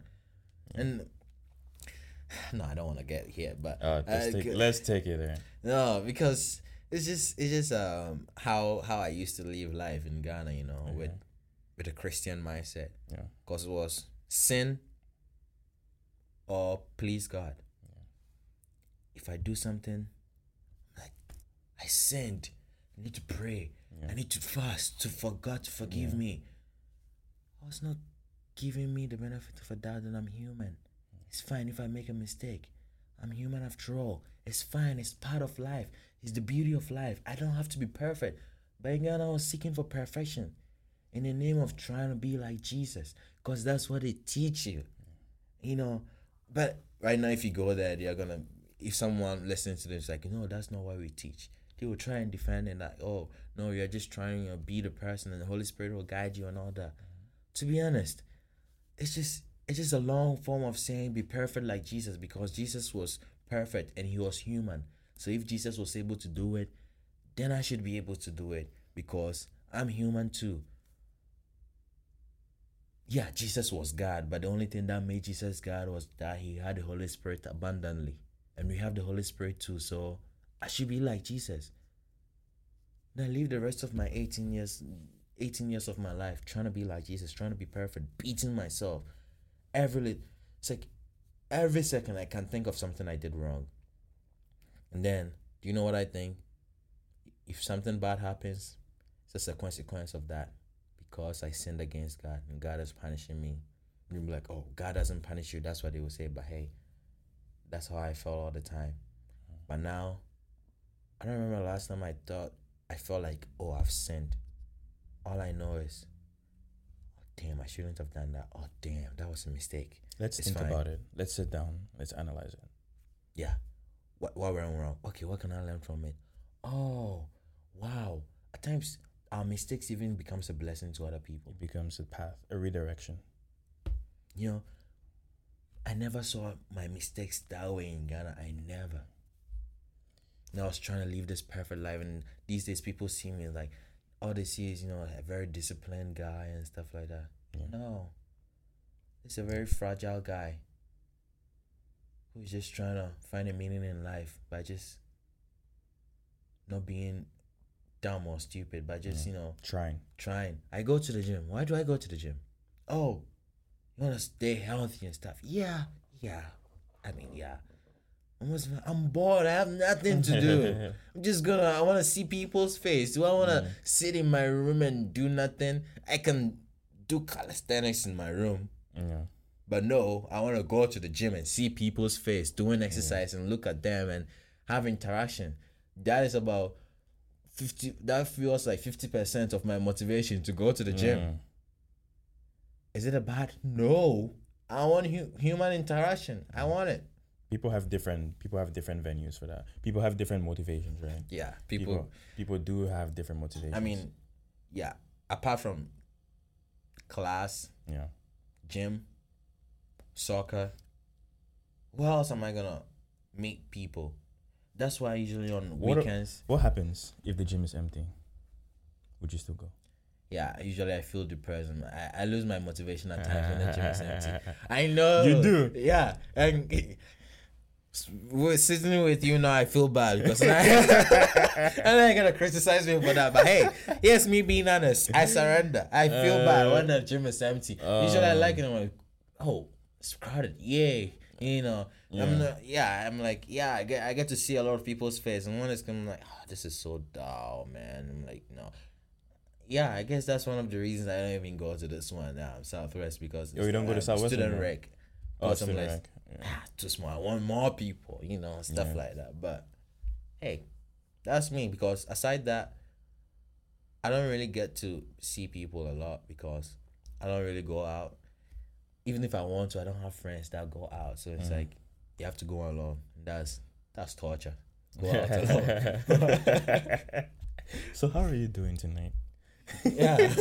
And (sighs) no, I don't want to get here, but Uh, let's, uh, take, let's take it there. no, because it's just it's just um how how I used to live life in Ghana, you know, with with a Christian mindset, Yeah. because it was sin or please God. If I do something, like I sinned, I need to pray. Yeah. I need to fast to for God to forgive Yeah. me. I was not giving me the benefit of a doubt that I'm human. It's fine if I make a mistake. I'm human after all. It's fine. It's part of life. It's the beauty of life. I don't have to be perfect. But in Ghana, I was seeking for perfection in the name of trying to be like Jesus because that's what they teach you. You know, but right now, if you go there, they're gonna. If someone listens to this, like, no, that's not what we teach. They will try and defend it, like, oh, no, you're just trying to be the person, and the Holy Spirit will guide you and all that. To be honest, it's just it's just a long form of saying be perfect like Jesus because Jesus was perfect and he was human. So if Jesus was able to do it, then I should be able to do it because I'm human too. Yeah, Jesus was God, but the only thing that made Jesus God was that he had the Holy Spirit abundantly. And we have the Holy Spirit too, so I should be like Jesus. Then I live the rest of my 18 years 18 years of my life trying to be like Jesus, trying to be perfect, beating myself. Every it's like every second I can think of something I did wrong. And then, do you know what I think? If something bad happens, it's just a consequence of that. Because I sinned against God and God is punishing me. You'll be like, oh, God doesn't punish you. That's what they will say. But hey, that's how I felt all the time. But now, I don't remember last time I thought I felt like, oh, I've sinned. All I know is, damn, I shouldn't have done that. Oh, damn, that was a mistake. Let's It's think fine. about it. Let's sit down. Let's analyze it. Yeah. What what went wrong? Okay, what can I learn from it? Oh, wow. At times our mistakes even becomes a blessing to other people. It becomes a path, a redirection. You know, I never saw my mistakes that way in Ghana. I never. And I was trying to live this perfect life, and these days people see me like, all they see is you know a very disciplined guy and stuff like that. Yeah. No, it's a very fragile guy who's just trying to find a meaning in life by just not being dumb or stupid, but just Yeah. you know Trying. trying. I go to the gym. Why do I go to the gym? Oh, you want to stay healthy and stuff. Yeah, yeah. I mean, yeah. Almost I'm bored. I have nothing to do. (laughs) I'm just gonna. I want to see people's face. Do I want to sit in my room and do nothing? I can do calisthenics in my room. Yeah. But no, I want to go to the gym and see people's face doing exercise and look at them and have interaction. That is about 50 that feels like 50% of my motivation to go to the gym. Mm. Is it a bad? No. I want hu- human interaction. I want it. People have different people have different venues for that. People have different motivations, right? Yeah, people, People people do have different motivations. I mean, yeah, apart from class, yeah. gym, soccer, where else am I to meet people? That's why usually on What a- weekends, What happens if the gym is empty? Would you still go? yeah, usually I feel depressed. and I, I lose my motivation at times when the gym is empty. (laughs) I know. You do? Yeah. And we're sitting with you now, I feel bad because (laughs) I, and I gotta criticize me for that. But hey, yes, me being honest, I surrender. I feel bad when the gym is empty. Usually I like it. I'm like, oh, it's crowded. Yay. You know, I'm not, yeah, I'm like, yeah, I get, I get to see a lot of people's face, and when it's coming, like, oh, this is so dull, man. I'm like, no, yeah, I guess that's one of the reasons I don't even go to this one now, Southwest, because Oh, you don't go to uh, Southwest student rec. Oh, student like, rec, (sighs) too small. I want more people, you know, stuff Yeah. like that. But hey, that's me because aside that, I don't really get to see people a lot because I don't really go out. Even if I want to, I don't have friends that go out. So Mm. it's like you have to go alone. That's that's torture. Go out (laughs) alone. (laughs) so how are you doing tonight? yeah.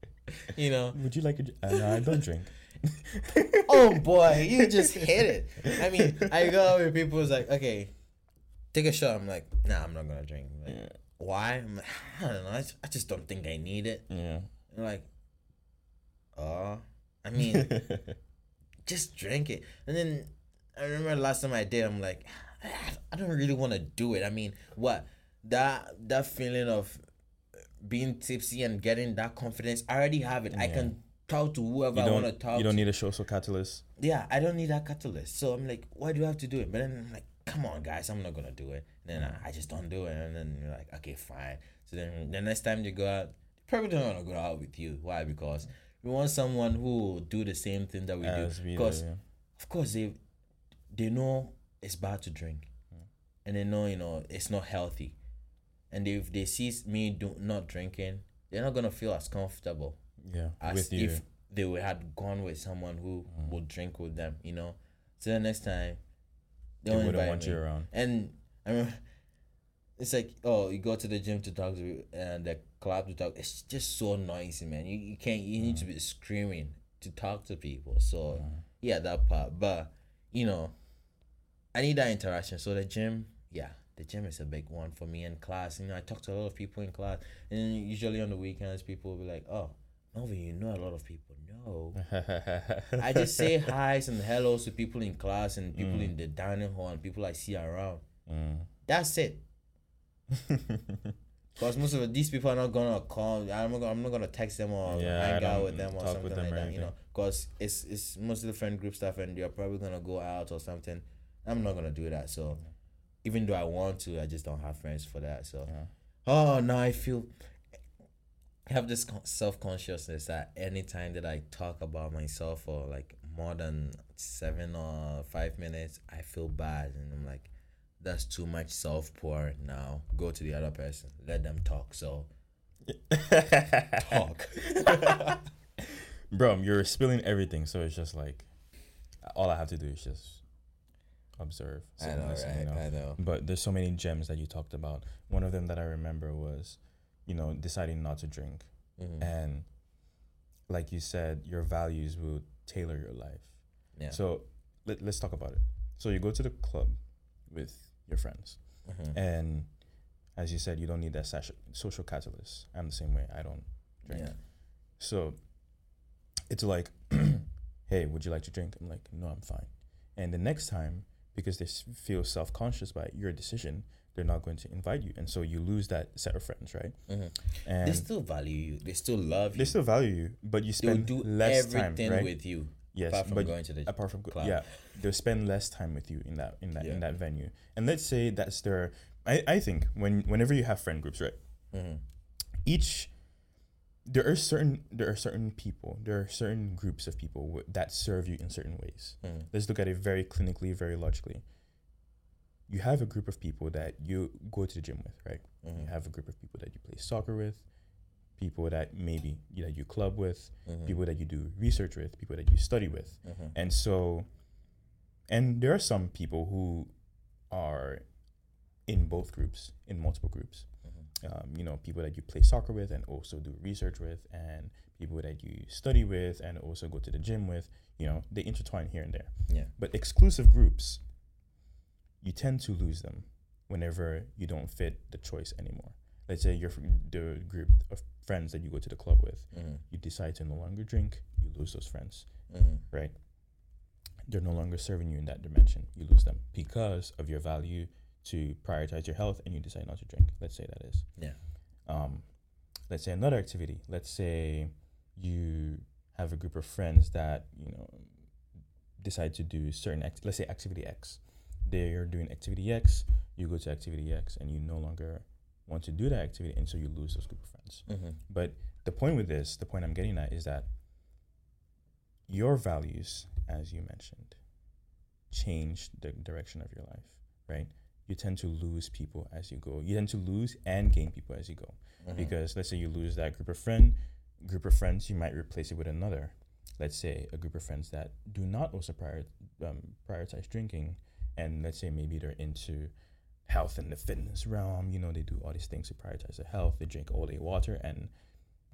(laughs) you know. Would you like a? Uh, no, I don't drink. Oh (laughs) boy, you just hit it. I mean, I go out with people who's like, okay, take a shot. I'm like, nah, I'm not gonna drink. Like, Yeah. Why? I'm like, I don't know. I just, I just don't think I need it. Yeah. Like, oh, I mean, (laughs) just drink it. And then I remember the last time I did, I'm like, I don't really want to do it. I mean, what that that feeling of being tipsy and getting that confidence, I already have it. I can talk to whoever You I want to talk. You don't to. need a social catalyst. Yeah, I don't need that catalyst. So I'm like, why do I have to do it? But then I'm like, come on, guys, I'm not gonna do it. And then I, I just don't do it. And then you're like, okay, fine. So then the next time you go out, they probably don't want to go out with you. Why? Because we want someone who will do the same thing that we As do. Because yeah. of course they they know it's bad to drink, and they know you know it's not healthy, and if they see me do not drinking, they're not gonna feel as comfortable Yeah. as With you. if they would had gone with someone who Mm. would drink with them, you know. So the next time, they don't wouldn't want me. you around. And I remember, it's like, oh, you go to the gym to talk to and the club to talk. It's just so noisy, man. You, you can't. You need to be screaming to talk to people. So yeah, that part. But you know, I need that interaction. So the gym, yeah, the gym is a big one for me. in class, you know, I talk to a lot of people in class, and usually on the weekends, people will be like, oh. Melvin, you know a lot of people. No, (laughs) I just say hi's and hellos to people in class and people in the dining hall and people I see around. Mm. That's it. (laughs) Because most of these people are not gonna call. I'm not. Gonna, I'm not gonna text them or Yeah, hang out with them or something them like that. You know, because it's it's mostly friend group stuff, and you're probably gonna go out or something. I'm not gonna do that. So, even though I want to, I just don't have friends for that. So, Yeah. oh no, I feel. I have this self consciousness that anytime that I talk about myself for like more than seven or five minutes, I feel bad, and I'm like, that's too much self pour. Now go to the other person, let them talk. So talk. Bro, you're spilling everything, so it's just like all I have to do is just observe. I know, right? I know. But there's so many gems that you talked about. One of them that I remember was, you know, deciding not to drink. Mhm. And like you said, your values will tailor your life. Yeah. So let, let's talk about it. So you go to the club with your friends. Mhm. And as you said, you don't need that social catalyst. I'm the same way. I don't drink. Yeah. So it's like, (clears throat) hey, would you like to drink? I'm like, no, I'm fine. And the next time, because they s- feel self conscious by your decision, they're not going to invite you. And so you lose that set of friends, right? Mhm. And They still value you. They still love you. they still value you, but you They'll spend do less everything time, right? with you. Yes, apart from but going to the apart from club. yeah, they'll spend less time with you in that in that Yeah. in that venue. And let's say that's their. I I think when whenever you have friend groups, right? Mhm. each there are certain there are certain people there are certain groups of people w- that serve you in certain ways Mhm. let's look at it very clinically very logically you have a group of people that you go to the gym with right you Mhm. have a group of people that you play soccer with people that maybe you that you club with Mhm. people that you do research with people that you study with Mhm. and so and there are some people who are in both groups in multiple groups Mhm. um, you know, people that you play soccer with and also do research with, and people that you study with and also go to the gym with, you know, they intertwine here and there. Yeah. But exclusive groups, you tend to lose them whenever you don't fit the choice anymore. Let's say you're from the group of friends that you go to the club with, Mhm. you decide to no longer drink, you lose those friends, Mhm. right? They're no longer serving you in that dimension. You lose them because of your value to prioritize your health and you decide not to drink. Let's say that is Yeah. um, let's say another activity. Let's say you have a group of friends that you know decide to do certain act- let's say activity X. They're doing activity X. You go to activity X, and you no longer want to do that activity, and so you lose those group of friends. Mhm. But the point with this, the point I'm getting at, is that your values, as you mentioned, change the direction of your life, right? You tend to lose people as you go. You tend to lose and gain people as you go. Mhm. Because let's say you lose that group of friend, group of friends, you might replace it with another. Let's say a group of friends that do not also prior, um, prioritize drinking, and let's say maybe they're into health and the fitness realm. You know, they do all these things to prioritize their health. They drink all day water, and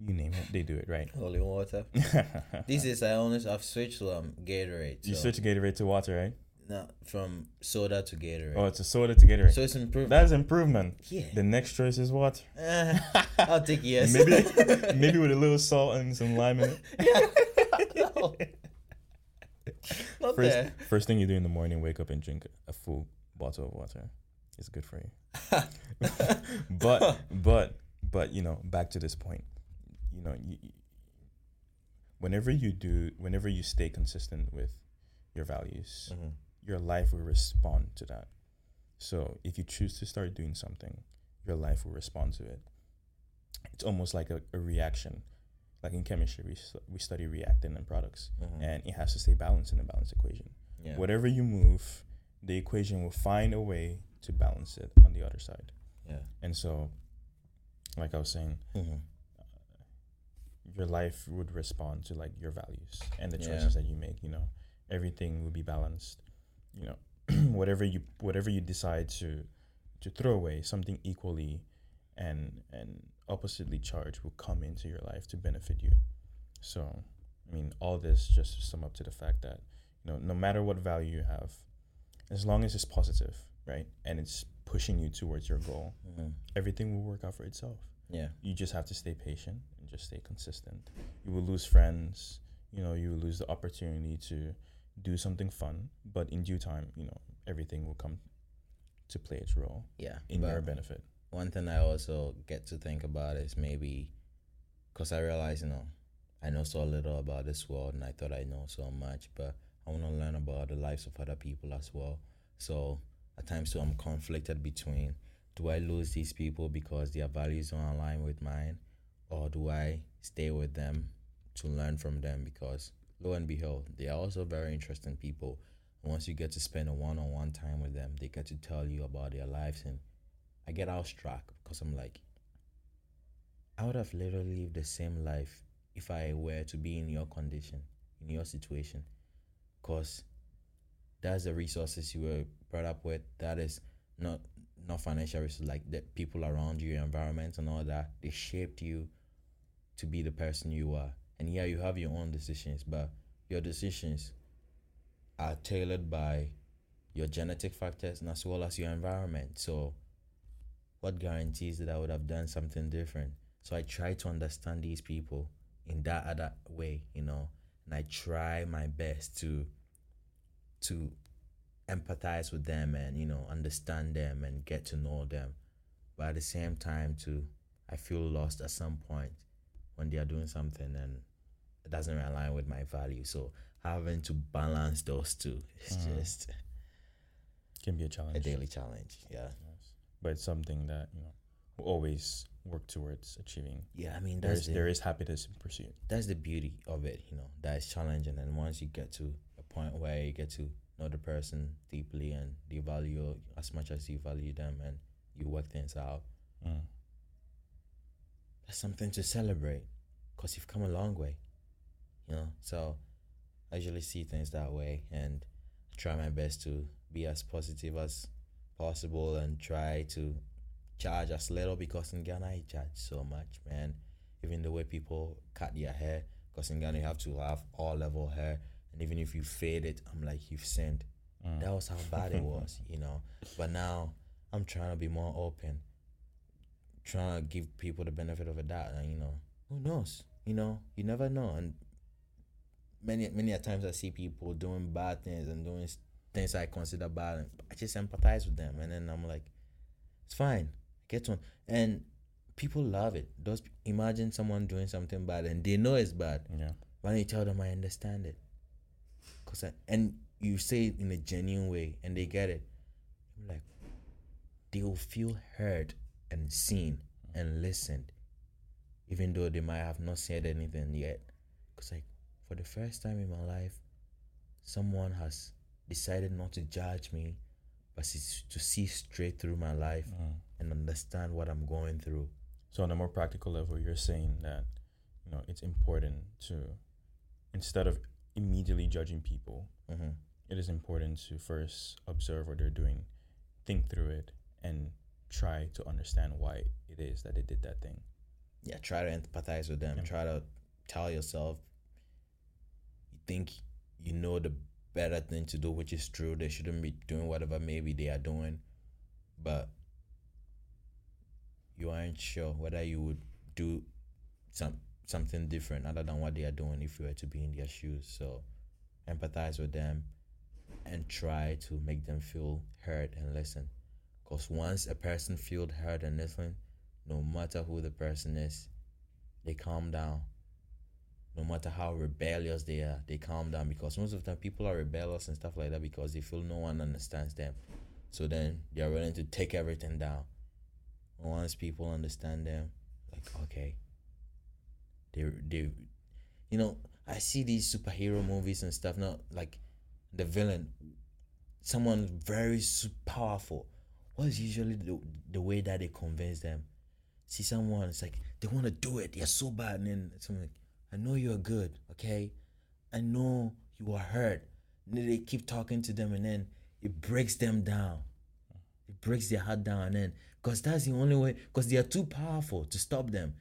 you name it, they do it right. Holy water. (laughs) These days, I honest, I've switched to um Gatorade. you so- switch Gatorade to water, right? No, from soda to Gatorade. Oh, it's a soda to Gatorade. so it's improvement. That's improvement. yeah. The next choice is water. (laughs) I'll take yes. Maybe, (laughs) maybe with a little salt and some lime in it. no. (laughs) Not First, there. first thing you do in the morning, wake up and drink a full bottle of water. It's good for you. (laughs) but, but, but, you know, back to this point, you know, you, whenever you do, whenever you stay consistent with your values, Mhm. your life will respond to that. So if you choose to start doing something, your life will respond to it. It's almost like a, a reaction. Like in chemistry, we, we study reactant and products, Mhm. and it has to stay balanced in the balance equation. Yeah. Whatever you move, the equation will find a way to balance it on the other side. Yeah. And so, like I was saying, Mhm. your life would respond to like your values and the Yeah. choices that you make you know everything will be balanced you know (clears throat) whatever you whatever you decide to to throw away something equally and and oppositely charged will come into your life to benefit you so i mean all this just to sum up to the fact that you know no matter what value you have as long as it's positive right and it's pushing you towards your goal Mhm. everything will work out for itself Yeah. you just have to stay patient and just stay consistent. You will lose friends, you know, you will lose the opportunity to do something fun, but in due time, you know, everything will come to play its role Yeah. in your benefit. One thing I also get to think about is maybe because I realize, you know, I know so little about this world and I thought I know so much, but I want to learn about the lives of other people as well. So at times, I'm conflicted between do I lose these people because their values don't align with mine, or do I stay with them to learn from them? Because lo and behold, they are also very interesting people. Once you get to spend a one on one time with them, they get to tell you about their lives and I get outstruck because I'm like, I would have literally lived the same life if I were to be in your condition, in your situation. Because that's the resources you were brought up with. That is not not financial resources, like the people around you, your environment, and all that. They shaped you to be the person you are. And yeah, you have your own decisions, but your decisions are tailored by your genetic factors and as well as your environment. So, what guarantees that I would have done something different? So, I try to understand these people in that other way, you know, and I try my best to to empathize with them and you know understand them and get to know them but at the same time too i feel lost at some point when they are doing something and it doesn't align with my value so having to balance those two is Mm. just Can be a challenge. a daily challenge. Yeah. Yes. But it's something that, you know, we'll always work towards achieving. Yeah, I mean There is the, there is happiness in pursuit. that's the beauty of it, you know. That is challenging and once you get to a point where you get to know the person deeply and you value as much as you value them and you work things out, Mm. that's something to celebrate because you've come a long way, you know. So I usually see things that way and try my best to be as positive as possible and try to charge as little because in Ghana I charge so much, man. Even the way people cut their hair, because in Ghana you have to have all level hair, and even if you fade it, I'm like you've sinned. Mm. That was how bad it (laughs) was, you know. But now I'm trying to be more open, trying to give people the benefit of a doubt, and you know, who knows? You know, you never know. And many many a times I see people doing bad things and doing things I consider bad, and I just empathize with them, and then I'm like, it's fine, get on. And people love it. Those imagine someone doing something bad and they know it's bad. Yeah. Why don't you tell them I understand it? Cause I, and you say it in a genuine way and they get it. I'm like they will feel heard and seen and listened, even though they might have not said anything yet. Cause like for the first time in my life, someone has decided not to judge me, but to see straight through my life Mm. and understand what I'm going through. So on a more practical level, you're saying that, you know, it's important to instead of immediately judging people, hmm it is important to first observe what they're doing, think through it, and try to understand why it is that they did that thing. yeah, try to empathize with them. Yeah. Try to tell yourself you think you know the better thing to do, which is true. They shouldn't be doing whatever maybe they are doing, but you aren't sure whether you would do some something different other than what they are doing if you were to be in their shoes. So empathize with them and try to make them feel heard and listen. Because once a person feels heard and listened, no matter who the person is, they calm down. No matter how rebellious they are, they calm down because most of the time people are rebellious and stuff like that because they feel no one understands them. So then they are willing to take everything down. Once people understand them, like okay, they they, you know, I see these superhero movies and stuff. Not like the villain, someone very powerful. What is usually the, the way that they convince them? See someone, it's like they want to do it. They're so bad, and then something like, "I know you're good, okay? I know you are hurt." And they keep talking to them, and then it breaks them down. It breaks their heart down, and then because that's the only way. Because they are too powerful to stop them.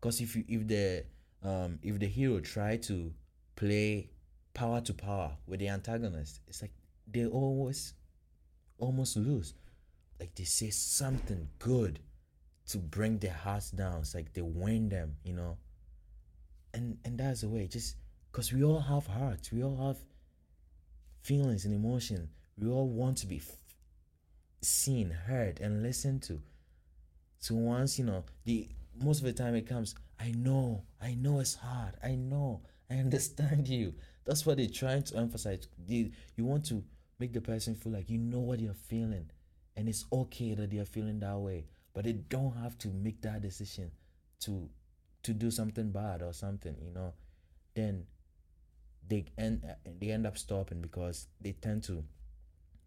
Because if you if the um if the hero try to play power to power with the antagonist, it's like they always almost lose. Like they say something good to bring their hearts down. It's like they win them, you know. And and that's the way. Just because we all have hearts, we all have feelings and emotion. We all want to be f- seen, heard, and listened to. So once you know the most of the time it comes, I know, I know it's hard. I know, I (laughs) understand you. That's what they're trying to emphasize. They, you want to make the person feel like you know what you're feeling, and it's okay that they're feeling that way. But they don't have to make that decision to to do something bad or something, you know. Then they end they end up stopping because they tend to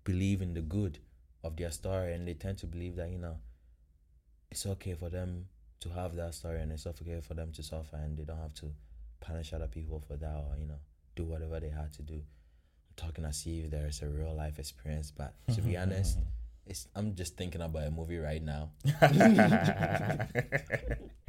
believe in the good of their story and they tend to believe that you know it's okay for them to have that story and it's okay for them to suffer and they don't have to punish other people for that or you know do whatever they had to do i'm talking as if there is a real life experience but to be honest (laughs) it's i'm just thinking about a movie right now (laughs) (laughs)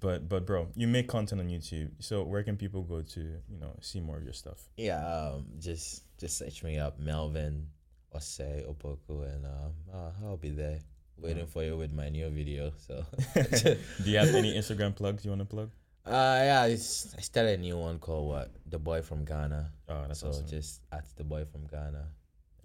but but bro, you make content on YouTube. So where can people go to, you know, see more of your stuff? yeah um just just search me up melvin Osei opoku and um uh, i'll be there waiting for you with my new video so (laughs) Do you have any Instagram plugs you want to plug? Uh yeah, it's, I started a new one called what? The boy from Ghana. Oh, that's so awesome. just at the boy from Ghana.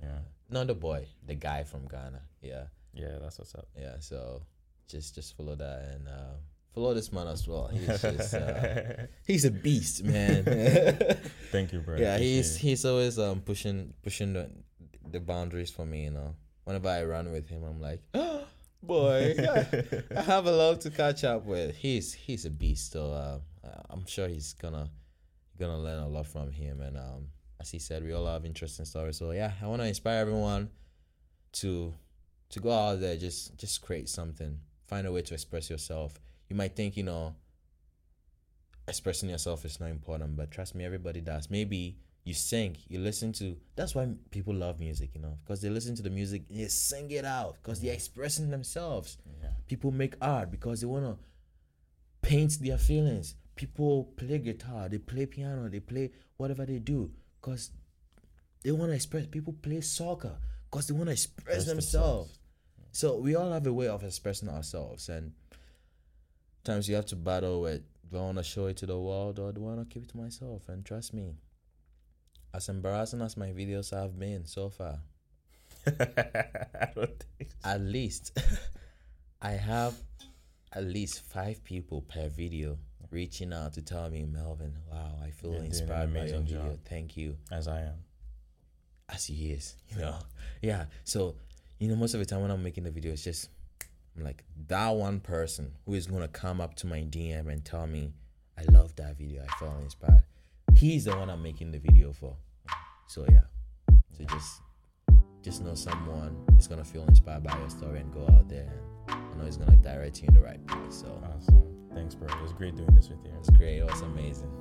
yeah, Not the boy, the guy from Ghana. Yeah, yeah, that's what's up. yeah. So just just follow that and uh, follow this man as well. He's (laughs) just uh, he's a beast, man. (laughs) Thank you, bro. yeah, Appreciate he's it. he's always um pushing pushing the the boundaries for me. You know, whenever I run with him, I'm like, oh, boy, I have a lot to catch up with. He's he's a beast. So uh, I'm sure he's gonna gonna learn a lot from him. And um, as he said, we all have interesting stories. So yeah, I want to inspire everyone to to go out there, just just create something, find a way to express yourself. You might think you know expressing yourself is not important, but trust me, everybody does. Maybe you sing, you listen to. That's why people love music, you know, because they listen to the music, and they sing it out, because they're expressing themselves. Yeah. People make art because they wanna paint their feelings. People play guitar, they play piano, they play whatever they do, because they wanna express. People play soccer because they wanna express Express themselves. themselves. So we all have a way of expressing ourselves, and times you have to battle with do I want to show it to the world or do I want to keep it to myself? And trust me, as embarrassing as my videos have been so far, (laughs) I don't think so. at least (laughs) I have at least five people per video reaching out to tell me, Melvin, wow, I feel You're inspired by your video. job." Thank you. as I am. As he is, you know. Yeah. So, you know, most of the time when I'm making the video, it's just I'm like that one person who is gonna come up to my DM and tell me, I love that video. I felt inspired. He's the one I'm making the video for. So yeah. So just just know someone is gonna feel inspired by your story and go out there and I know he's gonna direct you in the right place. So Awesome. Thanks, bro. It was great doing this with you. it's great. It was amazing.